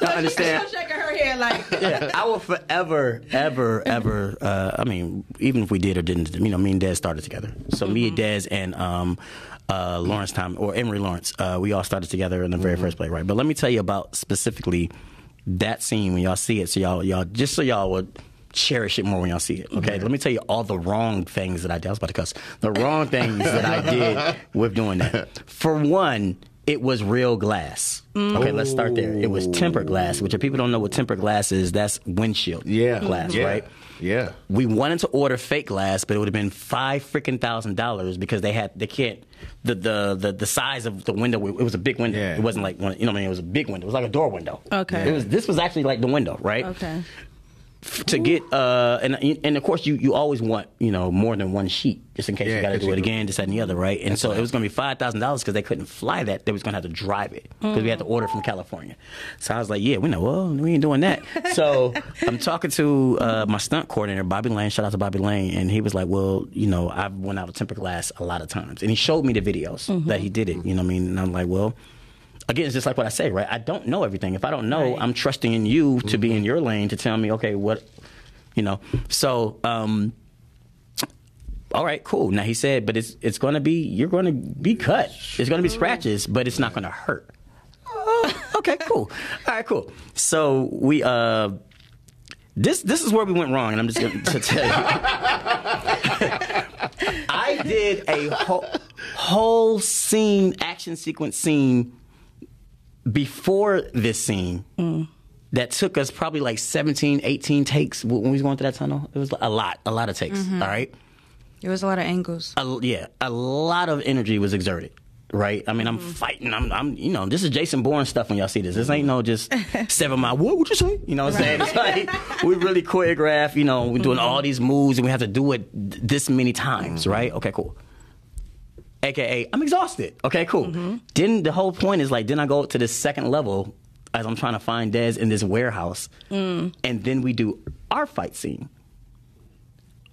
y'all understand. shaking her head like. Yeah, I will forever, ever, ever. Uh, I mean, even if we did or didn't, you know, me and Dez started together. So me and Dez and um, uh, Lawrence Time or Emery Lawrence, uh, we all started together in the very first play, right? But let me tell you about specifically that scene when y'all see it. So y'all, y'all, just so y'all would cherish it more when y'all see it. Okay, let me tell you all the wrong things that I did. I was about to cuss. The wrong things that I did with doing that. For one, it was real glass. Mm. Okay, let's start there. It was tempered glass, which if people don't know what tempered glass is, that's windshield Yeah. glass, yeah. right? Yeah. We wanted to order fake glass, but it would have been five freaking thousand dollars because they had they can't the, the the the size of the window. It was a big window. Yeah. It wasn't like one, you know what I mean. It was a big window. It was like a door window. Okay. It was this was actually like the window, right? Okay. To get uh and and of course you you always want you know more than one sheet just in case Yeah, you got to do it again this that, and the other right? And so it was going to be five thousand dollars because they couldn't fly that they was going to have to drive it because we had to order from California. So I was like yeah we know well we ain't doing that. So I'm talking to uh, my stunt coordinator Bobby Lane shout out to Bobby Lane and he was like well you know I've went out of temper glass a lot of times. And he showed me the videos that he did it you know what I mean? And I'm like well again, it's just like what I say, right? I don't know everything. If I don't know, Right. I'm trusting in you to be in your lane to tell me, okay, what, you know. So, um, all right, cool. Now he said, but it's it's going to be you're going to be cut. It's going to be scratches, but it's not going to hurt. Oh, okay, cool. All right, cool. So we uh. This this is where we went wrong, and I'm just going to tell you. I did a whole, whole scene, action sequence scene before this scene that took us probably like 17, 18 takes when we was going through that tunnel. It was a lot, a lot of takes. Mm-hmm. all right. It was a lot of angles. A, yeah, a lot of energy was exerted. Right, I mean, I'm mm-hmm. fighting. I'm, I'm, you know, this is Jason Bourne stuff when y'all see this. This ain't no just seven mile. What would you say? You know what I'm saying? It's like we really choreograph. You know, we're doing mm-hmm. all these moves and we have to do it th- this many times. Right? Okay, cool. AKA, I'm exhausted. Okay, cool. Mm-hmm. Then the whole point is like, then I go to the second level as I'm trying to find Dez in this warehouse, mm. and then we do our fight scene.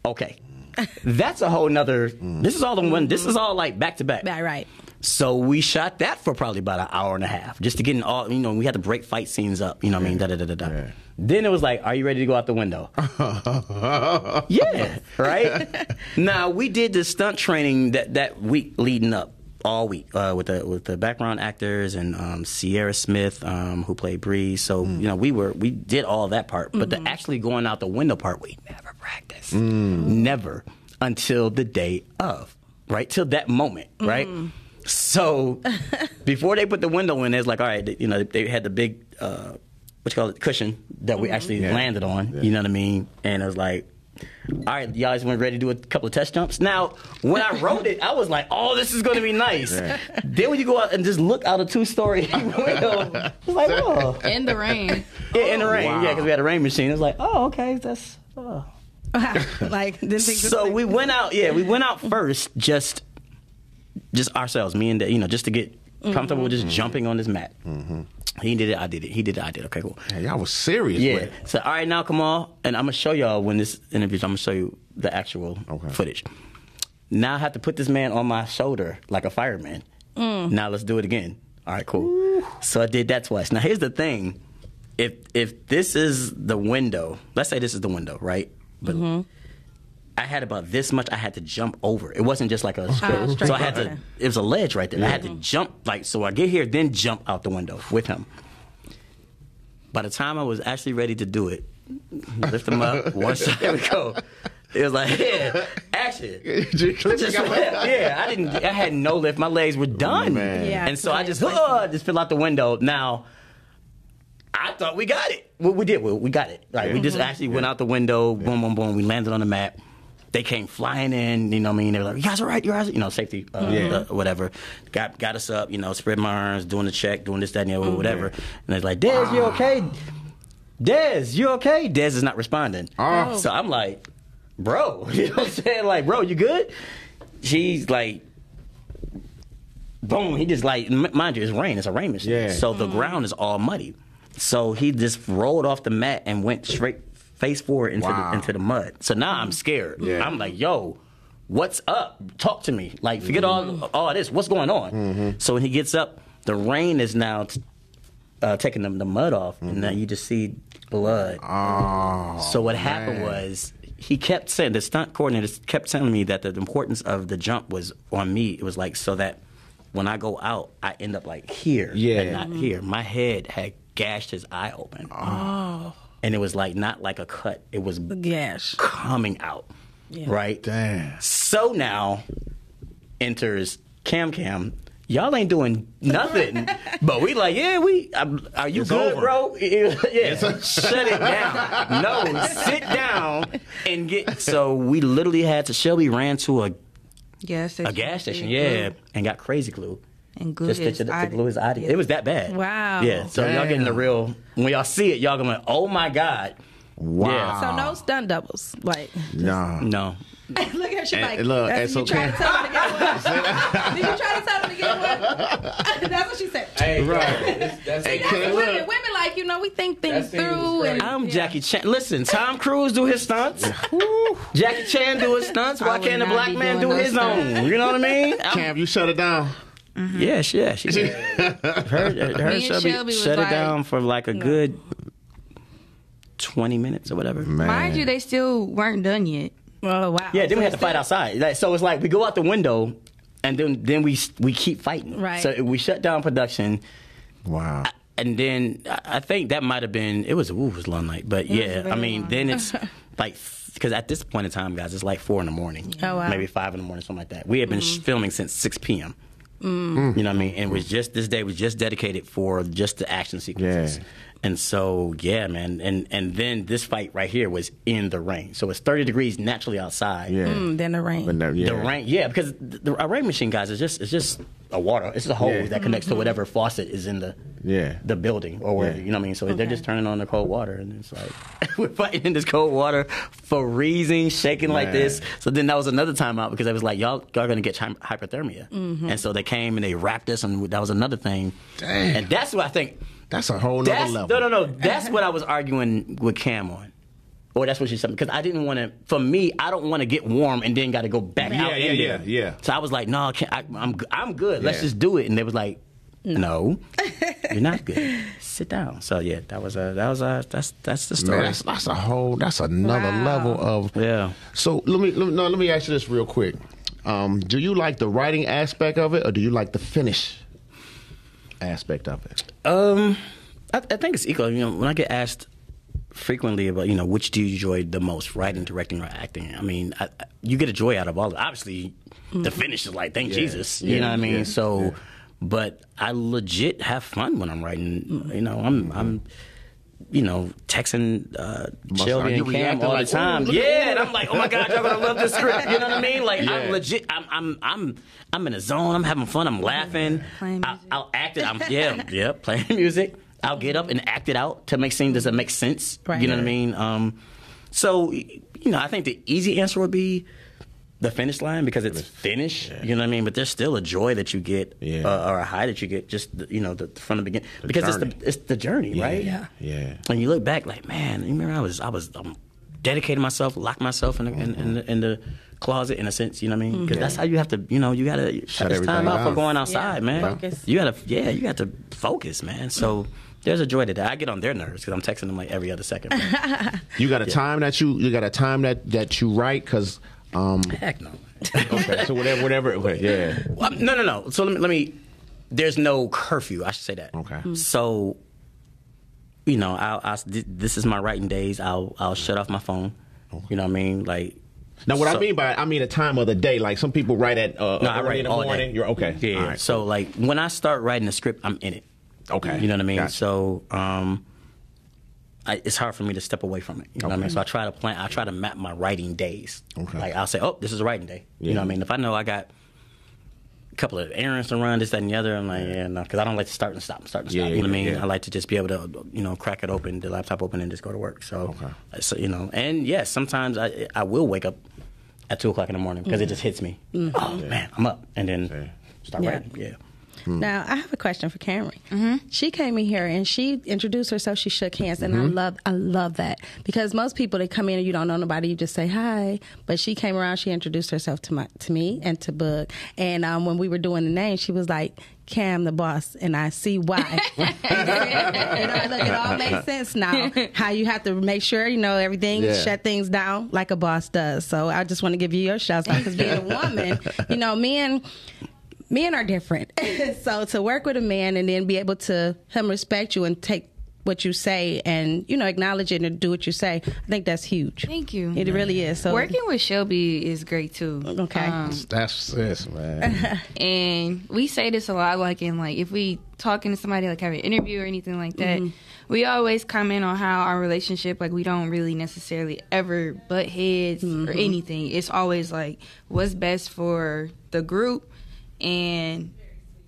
Okay, that's a whole nother. This is all the one. This mm-hmm. is all like back to back. Right, right. So we shot that for probably about an hour and a half, just to get in all. You know, we had to break fight scenes up. You know what I mean? Da da da da da. Then it was like, "Are you ready to go out the window?" yeah, right. now we did the stunt training that that week leading up all week uh, with the with the background actors and um, Sierra Smith um, who played Bree. So you know we were we did all that part, but the actually going out the window part we never practiced, never until the day of, right till that moment, right. So before they put the window in, it's like all right, you know they had the big. Uh, what you call it, cushion that we actually landed on. You know what I mean? And it was like, all right, y'all guys went ready to do a couple of test jumps. Now, when I wrote it, I was like, oh, this is going to be nice. Then when you go out and just look out a two story window, it's like, oh. In the rain. Yeah, in the rain. Yeah, because we had a rain machine. It was like, oh, okay, that's. Oh. like didn't think So we went out. Yeah, we went out first, just, just ourselves, me and the, you know, just to get comfortable with just mm-hmm. jumping on this mat. Mm-hmm. He did it. I did it. He did it. I did it. Okay, cool. Yeah, y'all was serious. Yeah. with it. So all right, now come on, and I'm gonna show y'all when this interview. I'm gonna show you the actual Okay. footage. Now I have to put this man on my shoulder like a fireman. Mm. Now let's do it again. All right, cool. So I did that twice. Now here's the thing: if if this is the window, let's say this is the window, right? But I had about this much. I had to jump over. It wasn't just like a straight. straight so I had to. It was a ledge right there. I had to jump like so. I get here, then jump out the window with him. By the time I was actually ready to do it, lift him up, one side we go. It was like, yeah, action. Just yeah, I didn't. I had no lift. My legs were done. Yeah, and so I just, uh, just fell out the window. Now, I thought we got it. Well, we did. We, we got it. Like we just actually went out the window. Boom, boom, boom. We landed on the map. They came flying in. You know what I mean? They were like, "You guys all right? You guys, you know, safety, uh, Yeah. uh, whatever." Got got us up. You know, spread my arms, doing the check, doing this, that, and the other, whatever. And they're like, "Dez, you okay? Dez, you okay?" Dez is not responding. Oh. So I'm like, "Bro, you know what I'm saying? Like, bro, you good?" She's like, boom, he just like, m- mind you, it's rain. It's a rain machine. Yeah. So the ground is all muddy. So he just rolled off the mat and went straight face forward into Wow. the into the mud. So now I'm scared. Yeah. I'm like, yo, what's up? Talk to me. Like, forget mm-hmm. all all this. What's going on? Mm-hmm. So when he gets up, the rain is now t- uh, taking the, the mud off, and now mm-hmm. you just see blood. Oh. So what happened was he kept saying the stunt coordinator kept telling me that the importance of the jump was on me. It was like so that when I go out, I end up like here Yeah. and not here. My head had gashed his eye open. Oh. And it was like not like a cut. It was Gash. coming out. Right? Damn. So now enters Cam Cam y'all ain't doing nothing. but we like, yeah, we. I'm, are you It's good, over. bro? yeah, shut it down. No, sit down and get. So we literally had to. Shelby ran to a gas station. a gas station, yeah, mm-hmm. and got crazy glue. And glue Just his to, to eye- glue his eye. It was that bad. Wow. Yeah. So y'all getting the real. When y'all see it, y'all gonna, oh my god. Wow. Yeah. So no stunt doubles. Like, Nah. No. look at she And- like. and look, that's, you so try to tell her to get one. Did you try to tell him to get one? that's what she said. Hey, Right. That's, that's, Hey, That's Cam, women, look. women like, you know, we think things That through. And. I'm Jackie Chan. Listen, Tom Cruise do his stunts. Jackie Chan do his stunts. Why can't a black man do doing his those own? You know what I mean? I'm- Cam, you shut it down. Mm-hmm. Yeah, she, yeah, she did. Her, her and Shelby, Shelby was shut like- it down for like a good twenty minutes or whatever. Man. Mind you, they still weren't done yet. oh, wow. Yeah, then So we had to it's fight outside. Like, so it's like we go out the window, and then then we we keep fighting. Right. So we shut down production, Wow. and then I I think that might have been it was ooh, it was a long night, but yeah, I mean long. then it's like because at this point in time, guys, it's like four in the morning, Oh, wow. maybe five in the morning, something like that. We had been sh filming since six p.m. You know what I mean? And it was just this day was just dedicated for just the action sequences. Yeah. And so yeah, man, and and then this fight right here was in the rain, so it's thirty degrees naturally outside. Yeah. Mm, then the rain. But no, yeah. The rain, yeah, because the, the a rain machine, guys, is just it's just a water. It's a hose Yeah. that connects to whatever faucet is in the Yeah. the building or wherever. Yeah. You know what I mean? So they're just turning on the cold water, and it's like we're fighting in this cold water, freezing, shaking like this. So then that was another timeout because I was like y'all y'all gonna get hy- hypothermia, Mm-hmm. and so they came and they wrapped us, and that was another thing. Damn. And that's what I think. That's a whole nother level. no, no, no. That's what I was arguing with Cam on. Or that's what she said because I didn't want to. For me, I don't want to get warm and then got to go back Yeah, out yeah, in yeah, there. yeah. So I was like, no, I can't, I, I'm I'm good. Let's Yeah. just do it. And they was like, no, you're not good. Sit down. So yeah, that was a that was a that's that's the Man, story. that's, that's a whole. That's another Wow. level of. Yeah. So let me, let me no, let me ask you this real quick. Um, do you like the writing aspect of it, or do you like the finish aspect of it? Um, I, I think it's equal. You know, when I get asked frequently about you know which do you enjoy the most, writing, directing, or acting. I mean, I, you get a joy out of all. of it. Obviously, the finish is like thank Jesus. You Yeah. know what I mean? Yeah. So, Yeah. but I legit have fun when I'm writing. You know, I'm I'm. You know, texting uh, Shelby and Cam all like, the time. "Ooh, look at- yeah, and I'm like, oh my god, y'all gonna love this script. You know what I mean? Like, Yeah. I'm legit. I'm I'm I'm I'm in a zone. I'm having fun. I'm laughing. I, I'll act it. I'm yeah yeah playing music. I'll get up and act it out to make scenes does it make sense. Right. You know what I mean? Um, so you know, I think the easy answer would be the finish line because it's finished. You know what I mean? But there's still a joy that you get, Yeah. uh, or a high that you get, just the, you know, the, from the beginning because journey. it's the it's the journey, right? Yeah. Yeah. And you look back, like, man, you remember I was I was um, dedicating myself, locked myself in the, in, in, the, in the closet in a sense. You know what I mean? Because that's how you have to, you know, you gotta Shut it's time out for going outside, Yeah, man. focus. You gotta, yeah, you got to focus, man. So. There's a joy to that. I get on their nerves because I'm texting them like every other second. You got a time that you you got a time that that you write because. Um, Heck no. okay, so whatever, whatever. Okay, yeah. Well, no, no, no. So let me, let me. There's no curfew. I should say that. Okay. So, you know, I'll, I'll, this is my writing days. I'll I'll shut off my phone. You know what I mean? Like. Now, what I mean by I mean a time of the day. Like some people write at uh, No, I early write in the morning. day. You're okay. Yeah. All right, so like when I start writing a script, I'm in it. Okay. You know what I mean? Gotcha. So um, I, it's hard for me to step away from it. You know what I mean? So I try to plan. I try to map my writing days. Okay. Like I'll say, oh, this is a writing day. You know what I mean? If I know I got a couple of errands to run, this, that, and the other, I'm like, yeah, no, because I don't like to start and stop, start and stop. Yeah, you know what I yeah, mean? yeah. I like to just be able to, you know, crack it open, the laptop open, and just go to work. So, Okay. Uh, so you know, and yes, sometimes I I will wake up at two o'clock in the morning because it mm. just hits me. Mm. Oh man, I'm up, and then start Yeah. writing. Yeah. Mm-hmm. Now I have a question for Cameron. Mm-hmm. She came in here and she introduced herself. She shook hands, and mm-hmm. I love, I love that because most people they come in and you don't know nobody, you just say hi. But she came around, she introduced herself to my, to me and to Bug. And um, when we were doing the name, she was like, "Cam, the boss," and I see why. you know, look, it all makes sense now. How you have to make sure you know everything, Yeah. shut things down like a boss does. So I just want to give you your shout out because being a woman, you know, men men are different. so to work with a man and then be able to him respect you and take what you say and you know acknowledge it and do what you say. I think that's huge. Thank you. It really is. So Working with Shelby is great too. Okay. Um, That's this, man. and we say this a lot like in like if we talking to somebody like have an interview or anything like that we always comment on how our relationship like we don't really necessarily ever butt heads or anything it's always like what's best for the group and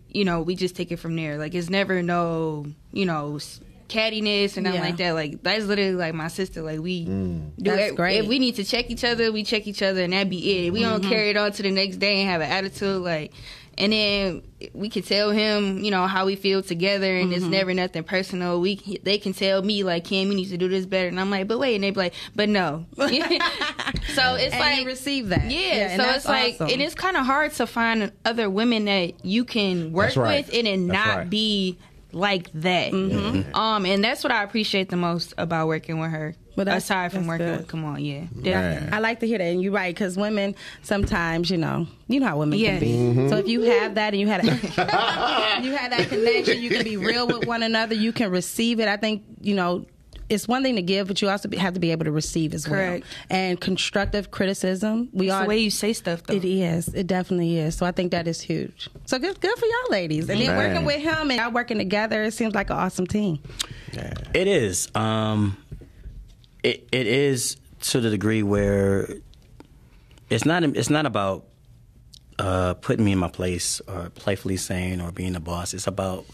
you know we just take it from there. Like it's never no you know cattiness and nothing Yeah. like that. Like that's literally like my sister. Like we mm. do That's it great. if we need to check each other we check each other and that be it. We mm-hmm. don't carry it on to the next day and have an attitude. Like and then we can tell him, you know, how we feel together, and it's never nothing personal. We they can tell me like, Kim, you need to do this better, and I'm like, but wait, and they be like, but no. so it's and like you receive that. yeah, and so it's like, awesome. and it's kind of hard to find other women that you can work right. with and it not right. be like that. Um, and that's what I appreciate the most about working with her. Well, that's- aside from that's working good. with, come on, yeah, Man. I like to hear that, and you're right because women sometimes, you know, you know how women Yeah. can be. So if you have that and you had a, you had that connection, you can be real with one another. You can receive it. I think you know. It's one thing to give, but you also be- have to be able to receive as Correct. well. And constructive criticism, we It's are the way you say stuff, though. It is. It definitely is. So I think that is huge. So good, good for y'all ladies. And then working with him and y'all working together, it seems like an awesome team. It is. Um, it it is to the degree where it's not it's not about uh, putting me in my place or playfully saying or being the boss. It's about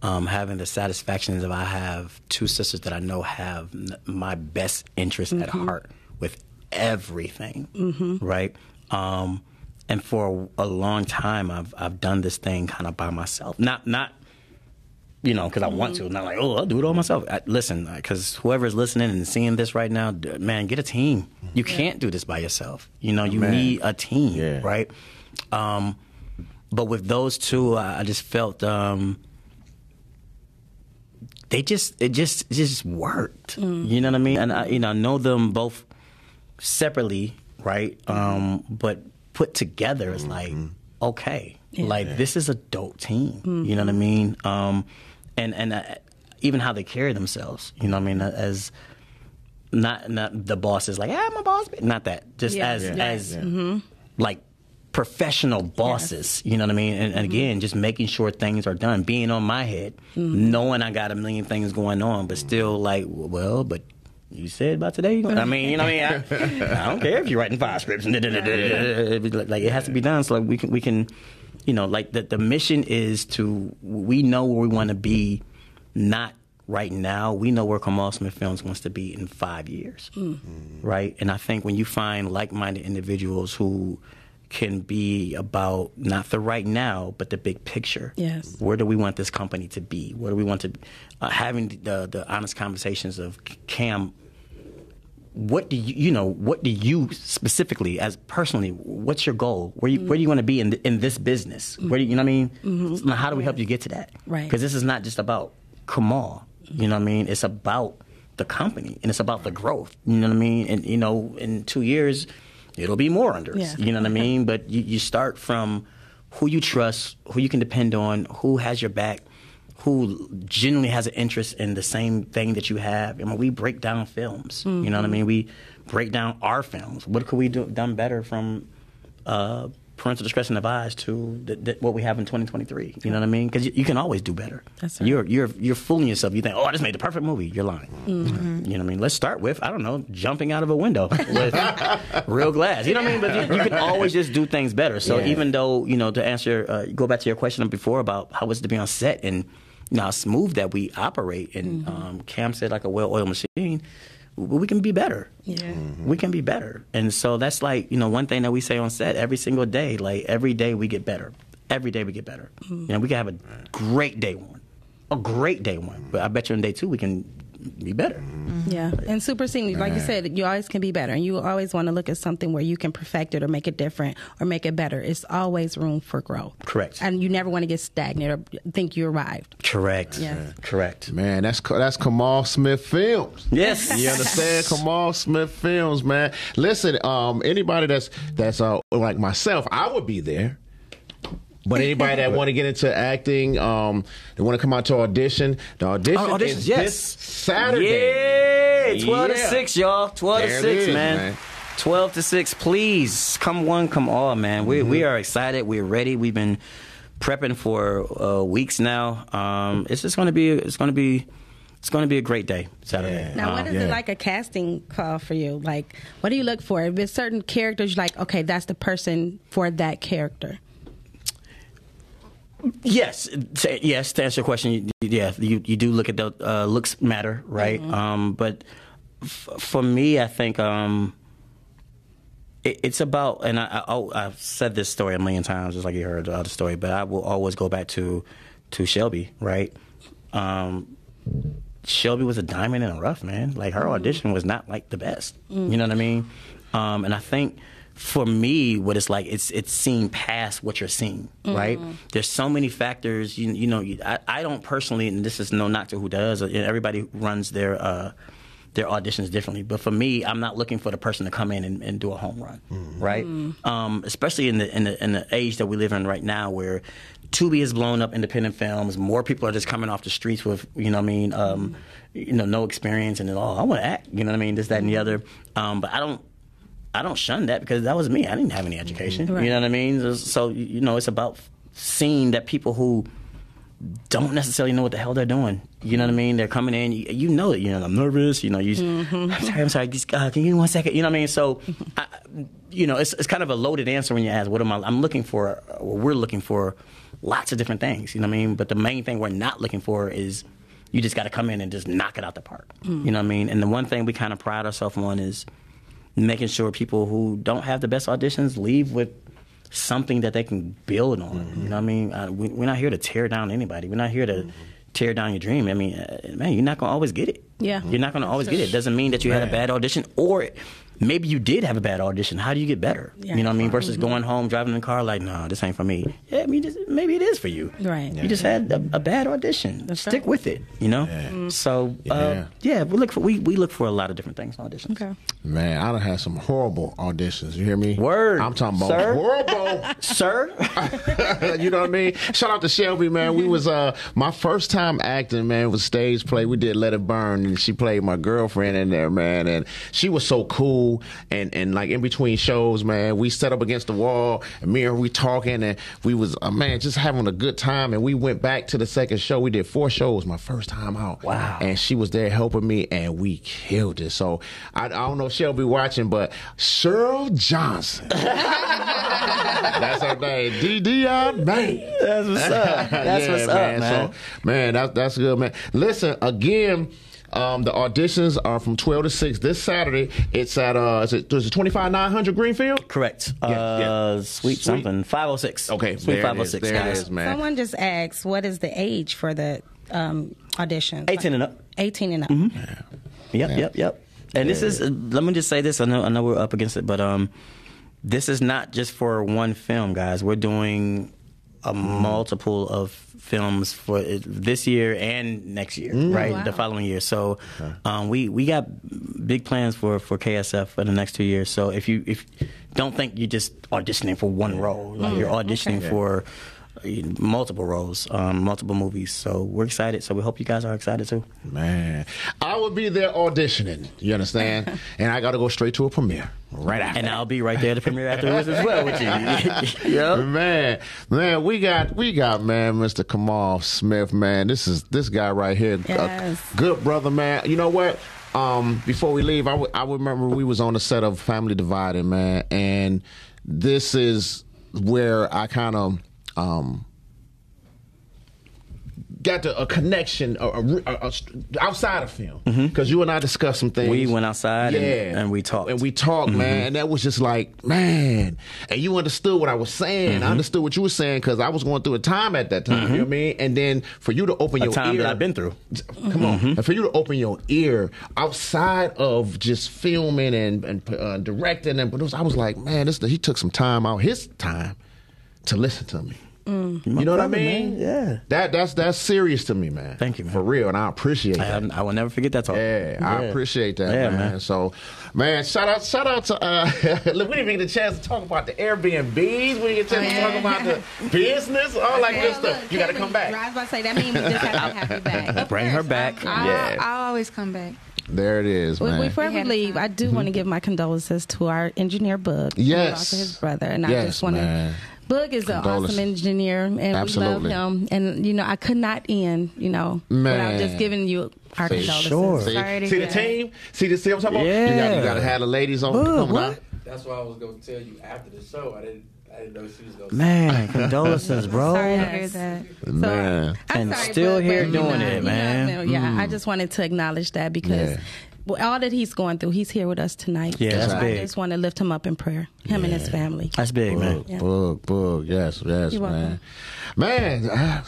um, having the satisfaction that I have two sisters that I know have n- my best interest at heart with everything, right? Um, and for a long time, I've I've done this thing kind of by myself. Not not you know, because I want to. Not like, oh, I'll do it all myself. I, listen, because whoever's listening and seeing this right now, man, get a team. You can't do this by yourself. You know, you Man. need a team, Yeah. right? Um, but with those two, I, I just felt um, they just it just it just worked. You know what I mean? And I, you know, I know them both separately, right? Um, but put together, it's like okay, like this is a dope team. You know what I mean? Um, and and uh, even how they carry themselves. You know what I mean? As not not the boss is like, ah, my boss. Not that. Just Yes, as yes. as like professional bosses. You know what I mean? And, and again, just making sure things are done, being on my head, knowing I got a million things going on, but still like, well, but. You said about today. I mean, you know, what I mean, I, I don't care if you're writing five scripts. like it has to be done, so like we can, we can, you know, like the the mission is to we know where we want to be, not right now. We know where Kamal Smith Films wants to be in five years, right? And I think when you find like-minded individuals who can be about not the right now, but the big picture. Yes. Where do we want this company to be? Where do we want to uh, having the the honest conversations of Cam? What do you you know? What do you specifically, as personally, what's your goal? Where you where do you want to be in in this business? Where do you, you know what I mean? Mm-hmm. Now how do we help you get to that? Right. Because this is not just about Kamal. You know what I mean? It's about the company and it's about the growth. You know what I mean? And you know, in two years, it'll be more under us. Yeah. You know what I mean? But you, you start from who you trust, who you can depend on, who has your back, who genuinely has an interest in the same thing that you have. I mean, we break down films. You know what I mean? We break down our films. What could we do done better from uh, parental discretion advised to what we have in 2023? You know what I mean? Because you, you can always do better. That's right. You're you're you're fooling yourself. You think, oh, I just made the perfect movie. You're lying. You know what I mean? Let's start with I don't know, jumping out of a window with real glass. You know what I mean? But you, you can always just do things better. So Yeah. even though you know, to answer, uh, go back to your question before about how it's to be on set and you know, how smooth that we operate. And um, Cam said like a well-oiled machine. W- We can be better. Yeah. Mm-hmm. We can be better. And so that's like, you know, one thing that we say on set every single day, like every day we get better. Every day we get better. Mm-hmm. You know, we can have a great day one. A great day one. But I bet you on day two we can be better. Yeah, and super senior, like you said, you always can be better, and you always want to look at something where you can perfect it or make it different or make it better. It's always room for growth. Correct. and you never want to get stagnant or think you arrived. Correct. Yes. Correct. Man, that's that's Kamal Smith Films. Yes. You understand? Kamal Smith Films, man. Listen, um, anybody that's that's uh, like myself, I would be there. But anybody that want to get into acting, um, they want to come out to audition. The audition Oh, auditions, is yes. this Saturday. Yeah, 12 to 6, y'all. 12 There to 6, is, man. man. 12 to 6, please. Come one, come all, man. We, Mm-hmm. we are excited. We're ready. We've been prepping for uh, weeks now. Um, it's just going to be, it's going to be, it's going to be a great day Saturday. Yeah. Now, what Um, yeah. it like a casting call for you? Like, what do you look for? If it's certain characters, you're like, okay, that's the person for that character. Yes, yes. To answer your question, yeah, you you do look at the uh, looks matter, right? Um, but f- for me, I think um, it, it's about, and I, I I've said this story a million times, just like you heard the other story. But I will always go back to to Shelby, right? Um, Shelby was a diamond in the rough, man. Like her audition was not like the best. You know what I mean? Um, and I think for me, what it's like, it's it's seeing past what you're seeing, right? There's so many factors. You you know, you, I, I don't personally, and this is no knock to who does. uh, Everybody runs their. Uh, their auditions differently, but for me, I'm not looking for the person to come in and, and do a home run, right? Um, especially in the, in the in the age that we live in right now, where Tubi has blown up independent films. More people are just coming off the streets with, you know, what I mean, um, you know, no experience, and then, oh, I want to act, you know what I mean, this, that, and the other. Um, but I don't, I don't shun that because that was me. I didn't have any education, Right. you know what I mean. So you know, it's about seeing that people who don't necessarily know what the hell they're doing. You know what I mean? They're coming in. You, you know it. You know I'm nervous. You know you. I'm sorry. I'm sorry. Just, uh, can you give me one second? You know what I mean? So, I, you know, it's it's kind of a loaded answer when you ask, "What am I?" I'm looking for. Or we're looking for lots of different things. You know what I mean? But the main thing we're not looking for is you just got to come in and just knock it out the park. You know what I mean? And the one thing we kind of pride ourselves on is making sure people who don't have the best auditions leave with something that they can build on. You know what I mean? Uh, we, we're not here to tear down anybody. We're not here to tear down your dream. I mean, uh, man, you're not going to always get it. Yeah. You're not going to always get it. Doesn't mean that you had a bad audition or maybe you did have a bad audition. How do you get better? Yeah. You know what I mean? Versus going home, driving in the car like, no, this ain't for me. Yeah, I mean, just, maybe it is for you. Right. You just had a, a bad audition. Stick right. with it, you know? So, Yeah. uh, yeah, we look, for, we, we look for a lot of different things in auditions. Okay. Man, I done had some horrible auditions. You hear me? Word. I'm talking about Sir? horrible. Sir? you know what I mean? Shout out to Shelby, man. We was uh my first time acting, man, was stage play. We did Let It Burn, and she played my girlfriend in there, man. And she was so cool. And and like in between shows, man, we set up against the wall, and me and we talking, and we was uh, man just having a good time. And we went back to the second show. We did four shows, my first time out. Wow. And she was there helping me, and we killed it. So I, I don't know if she'll be watching, but Cheryl Johnson. That's her name. DD man. That's what's up. That's Yeah, what's up, man. So, man, that's that's good, man. Listen again. Um, the auditions are from twelve to six this Saturday. It's at uh, is it is it twenty five nine hundred Greenfield? Correct. Yeah, uh, yeah. Sweet, Sweet. something. 506. Okay, Sweet there it is. 506, There it guys. is, man. Someone just asked, what is the age for the um, audition? 18 and up. 18 and up. Yep, yep, yep. And this is, let me just say this. I know, I know we're up against it, but um, this is not just for one film, guys. We're doing a multiple of films for this year and next year, right? Wow. The following year. So um, we we got big plans for for KSF for the next two years. So if you if don't think you're just auditioning for one role, like you're auditioning for uh, multiple roles, um, multiple movies. So we're excited. So we hope you guys are excited too. Man, I will be there auditioning. You understand? and I got to go straight to a premiere right after. And I'll be right there at the premiere afterwards as well with you. yep. Man, man, we got we got man, Mr. Kamal Smith, man. This is this guy right here, a Yes. good brother, man. You know what? Um, before we leave, I I remember we was on the set of Family Divided, man, and this is where I kind of um got to, a connection a, a, a- outside of film because you and I discussed some things. We went outside and- yeah, and we talked. and we talked, man, and that was just like, man, and you understood what I was saying. Mm-hmm. I understood what you were saying because I was going through a time at that time. You know what I mean? And then for you to open your time ear, that I've been through. Come on, and for you to open your ear outside of just filming and and uh, directing and produce, I was like, man, this he took some time out, his time, to listen to me. My You know what I mean? man. Yeah. That that's that's serious to me, man. Thank you, man. For real, and I appreciate I, that. I will never forget that talk. Yeah, I appreciate that, Yeah, man. man. So, man, shout out, shout out to. Uh, look, we didn't even get a chance to talk about the Airbnbs. We didn't get a chance to yeah. talk about the business, all that good stuff. You got to come back. I was about to say that means we just have to have you back. Of Bring her back. I'm- Yeah. I'll always come back. There it is, Well, man. before We we had a leave. I do want to give my condolences to our engineer Boog. and Yes. also his brother, and I just want to. Boog is an awesome engineer, and Absolutely. we love him. And you know, I could not end, you know, Man. without just giving you our For condolences. sure. See, Sorry see the hear that. team? See the see what I'm talking about? You got, Yeah. you got to have the ladies on. Look, coming what? That's why I was gonna tell you after the show. I didn't. I didn't know she was gonna. Man, condolences, bro. Sorry to hear that. So, Man. I'm And sorry, still but- here but, doing know, it, you man. know, yeah, I mm. just wanted to acknowledge that because Yeah. all that he's going through, he's here with us tonight. Yeah, that's so big. I just want to lift him up in prayer, him and his family. That's big, man. Boog, boog, boog. Yes, yes, You're man. welcome. Man, ah,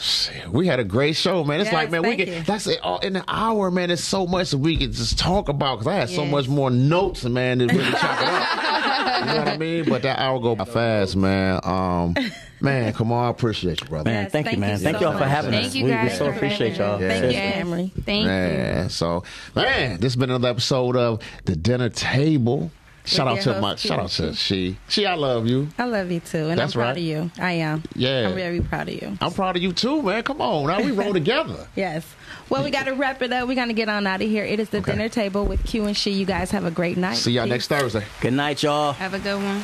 we had a great show, man. It's Yes, like, man, we thank can. you. That's it. all- In an hour, man, there's so much that we can just talk about because I had so much more notes, man, to really chop it up. You know what I mean? But that hour go by fast, man. Um, man, come on, I appreciate you, brother. Man, Yes, thank, thank you, man. you Thank so y'all for much. having Thank us. you we, we guys so appreciate y'all. us. Yeah. Thank you, Seriously. Emery. Thank you. So man, this has been another episode of the dinner table. Shout out your to my host, shout out to she. She, I love you. I love you too, and That's I'm proud right. of you. I am. Yeah. I'm very proud of you. I'm proud of you too, man. Come on, now we roll together. Yes. Well, we got to wrap it up. We're going to get on out of here. It is the Okay. dinner table with Q and She. You guys have a great night. See y'all Peace. next Thursday. Good night, y'all. Have a good one.